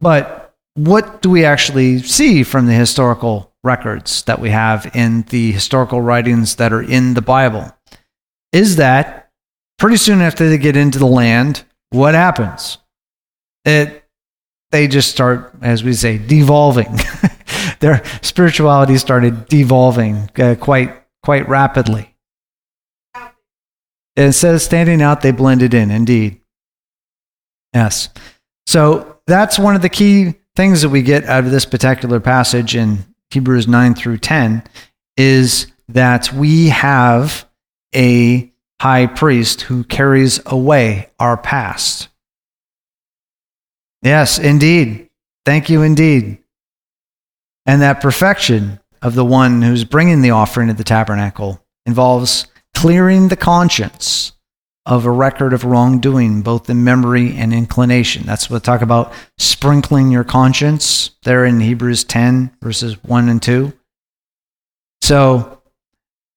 But what do we actually see from the historical records that we have in the historical writings that are in the Bible? Is that pretty soon after they get into the land, what happens? It they just start, as we say, devolving. Their spirituality started devolving uh, quite quite rapidly. Instead of standing out, they blended in, indeed. Yes. So that's one of the key things that we get out of this particular passage in Hebrews 9 through 10 is that we have a high priest who carries away our past. Yes, indeed. Thank you, indeed. And that perfection of the one who's bringing the offering of the tabernacle involves clearing the conscience of a record of wrongdoing, both in memory and inclination. That's what talk about sprinkling your conscience there in Hebrews 10, verses 1 and 2. So,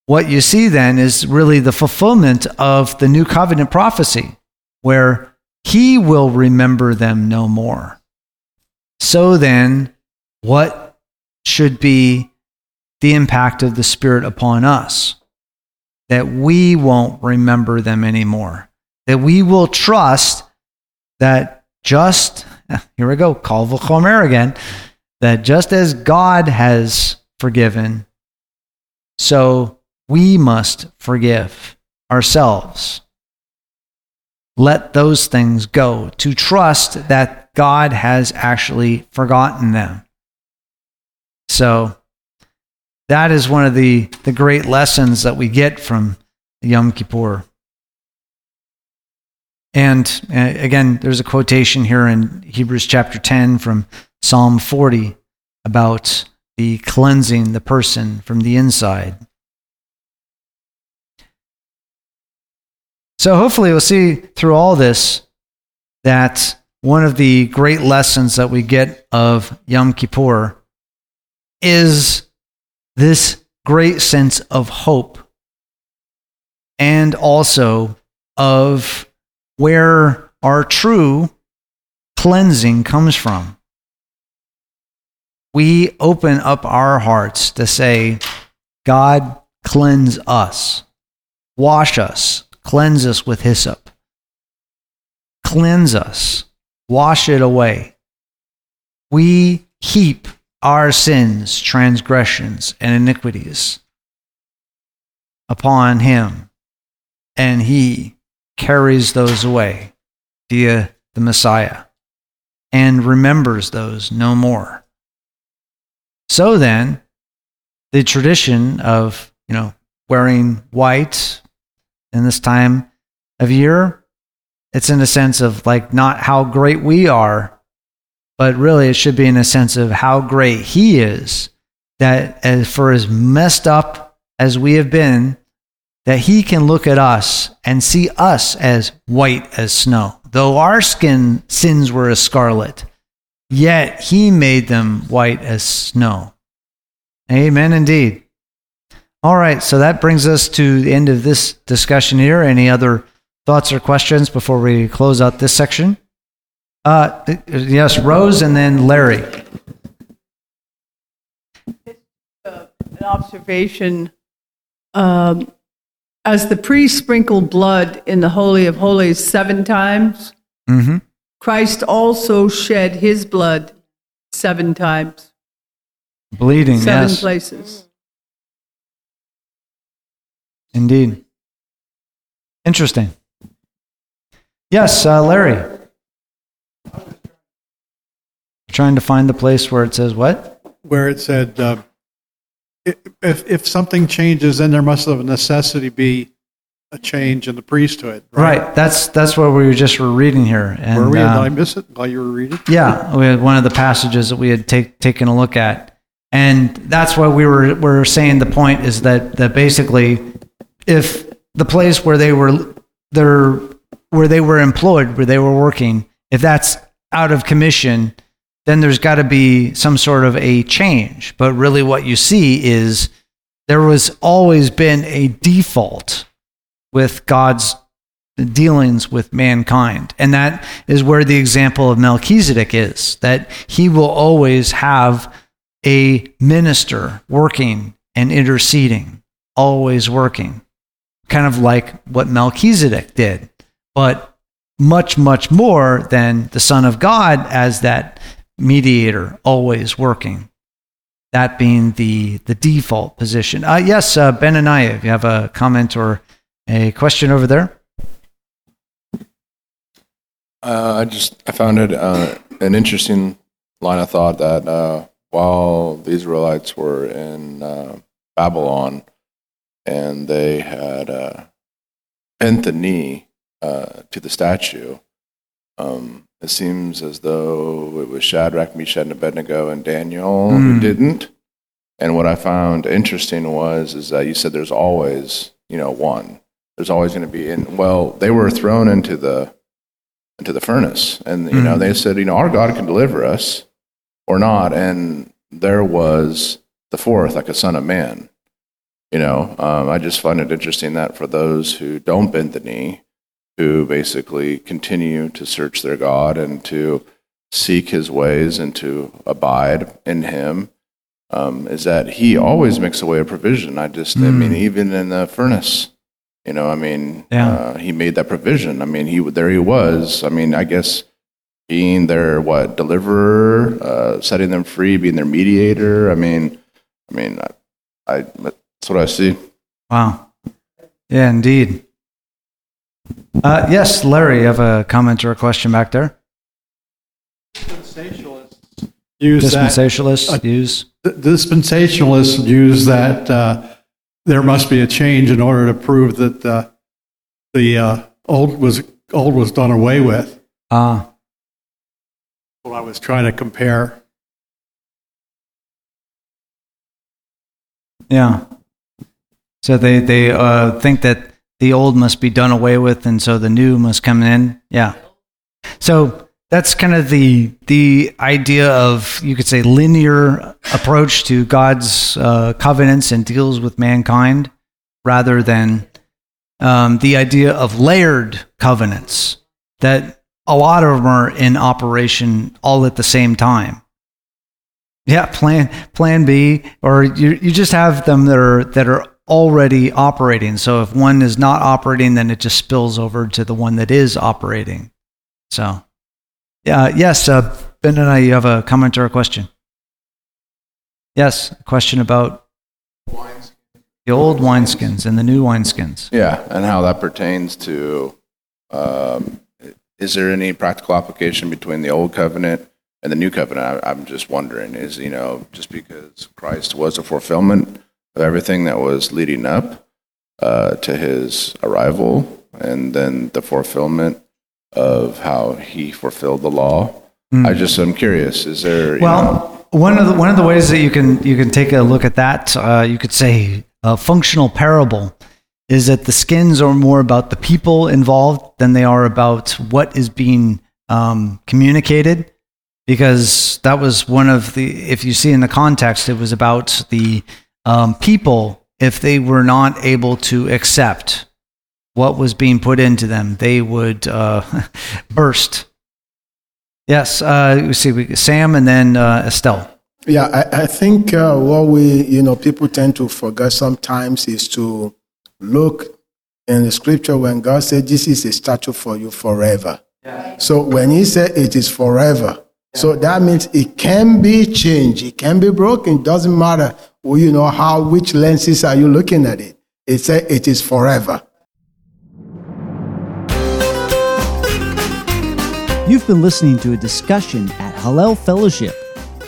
what you see then is really the fulfillment of the new covenant prophecy, where he will remember them no more. So then, what should be the impact of the Spirit upon us. That we won't remember them anymore. That we will trust that just, here we go, Kal v'chomer again, that just as God has forgiven, so we must forgive ourselves. Let those things go to trust that God has actually forgotten them. So, that is one of the, the great lessons that we get from Yom Kippur. And uh, again, there's a quotation here in Hebrews chapter 10 from Psalm 40 about the cleansing the person from the inside. So hopefully we'll see through all this that one of the great lessons that we get of Yom Kippur is this great sense of hope and also of where our true cleansing comes from. We open up our hearts to say, God, cleanse us, wash us, cleanse us with hyssop, cleanse us, wash it away. We heap our sins, transgressions, and iniquities upon him, and he carries those away via the Messiah and remembers those no more. So then, the tradition of, you know, wearing white in this time of year, it's in a sense of like not how great we are but really it should be in a sense of how great He is. That as for as messed up as we have been, that He can look at us and see us as white as snow. Though our skin sins were as scarlet, yet He made them white as snow. Amen, indeed. All right, so that brings us to the end of this discussion here. Any other thoughts or questions before we close out this section? Uh, yes, Rose and then Larry. an observation. Um, as the priest sprinkled blood in the Holy of Holies seven times, Mm-hmm. Christ also shed his blood seven times, Bleeding, seven yes. places. Indeed. Interesting. Yes, uh, Larry. Trying to find the place where it says what? where it said, uh, if, if something changes, then there must of necessity be a change in the priesthood. Right. That's that's what we were just were reading here. And, Were we? Did uh, I miss it while you were reading? Yeah, we had one of the passages that we had take, taken a look at, and that's why we were were saying the point is that that basically, if the place where they were there where they were employed, where they were working, if that's out of commission, then there's got to be some sort of a change. But really, what you see is there was always been a default with God's dealings with mankind. And that is where the example of Melchizedek is that he will always have a minister working and interceding, always working, kind of like what Melchizedek did, but much, much more than the Son of God as that mediator, always working. That being the, the default position. Uh, yes, uh, Benaniah, if you have a comment or a question over there. Uh, I just I found it uh, an interesting line of thought that uh, while the Israelites were in uh, Babylon and they had uh, bent the knee uh, to the statue, um, it seems as though it was Shadrach, Meshach, and Abednego and Daniel who Mm. didn't. And what I found interesting was is that you said there's always you know one. There's always going to be in. Well, they were thrown into the into the furnace. And, you know, Mhm. they said, you know, our God can deliver us or not. And there was the fourth, like a son of man. You know, um, I just find it interesting that for those who don't bend the knee, who basically continue to search their God and to seek his ways and to abide in him, um, is that he always makes a way of provision. I just, I mean, Mm. even in the furnace, you know, I mean, Yeah. uh, he made that provision. I mean, he there he was. I mean, I guess being their what deliverer, uh, setting them free, being their mediator. I mean, I mean, I, I that's what I see. Wow. Yeah, indeed. Uh, yes, Larry, you have a comment or a question back there? Dispensationalists use that. Dispensationalists Uh, use. dispensationalists use that uh, there must be a change in order to prove that uh, the uh, old was old was done away with. Ah, What I was trying to compare. yeah. So they they uh, think that the old must be done away with, and so the new must come in. Yeah. So that's kind of the the idea of you could say linear approach to God's uh, covenants and deals with mankind, rather than um, the idea of layered covenants that a lot of them are in operation all at the same time. Yeah, plan plan B, or you you just have them that are that are already operating. So if one is not operating, then it just spills over to the one that is operating. So, yeah, yes, uh, Benaniah, you have a comment or a question? Yes, a question about the old wineskins and the new wineskins. Yeah, and how that pertains to. Um, is there any practical application between the old covenant and the new covenant? I, I'm just wondering. Is you know just because Christ was a fulfillment of everything that was leading up uh, to his arrival, and then the fulfillment of how he fulfilled the law. I just am curious. Is there you know, Well, one of the one of the ways that you can you can take a look at that, uh, you could say a functional parable, is that the skins are more about the people involved than they are about what is being um, communicated, because that was one of the. If you see in the context, it was about the um, people. If they were not able to accept what was being put into them, they would uh, burst. Yes, uh, we see we, Sam and then uh, Estelle. Yeah, I, I think uh, what we, you know, people tend to forget sometimes is to look in the scripture when God said, This is a statue for you forever. So when He said it is forever, so that means it can be changed, it can be broken. It doesn't matter, well, you know, how, which lenses are you looking at it. It said it is forever. You've been listening to a discussion at Hallel Fellowship.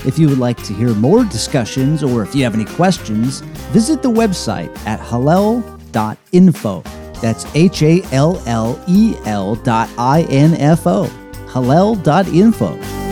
If you would like to hear more discussions or if you have any questions, visit the website at hallel.info. That's H A L L E L dot I N F O. Hallel.info.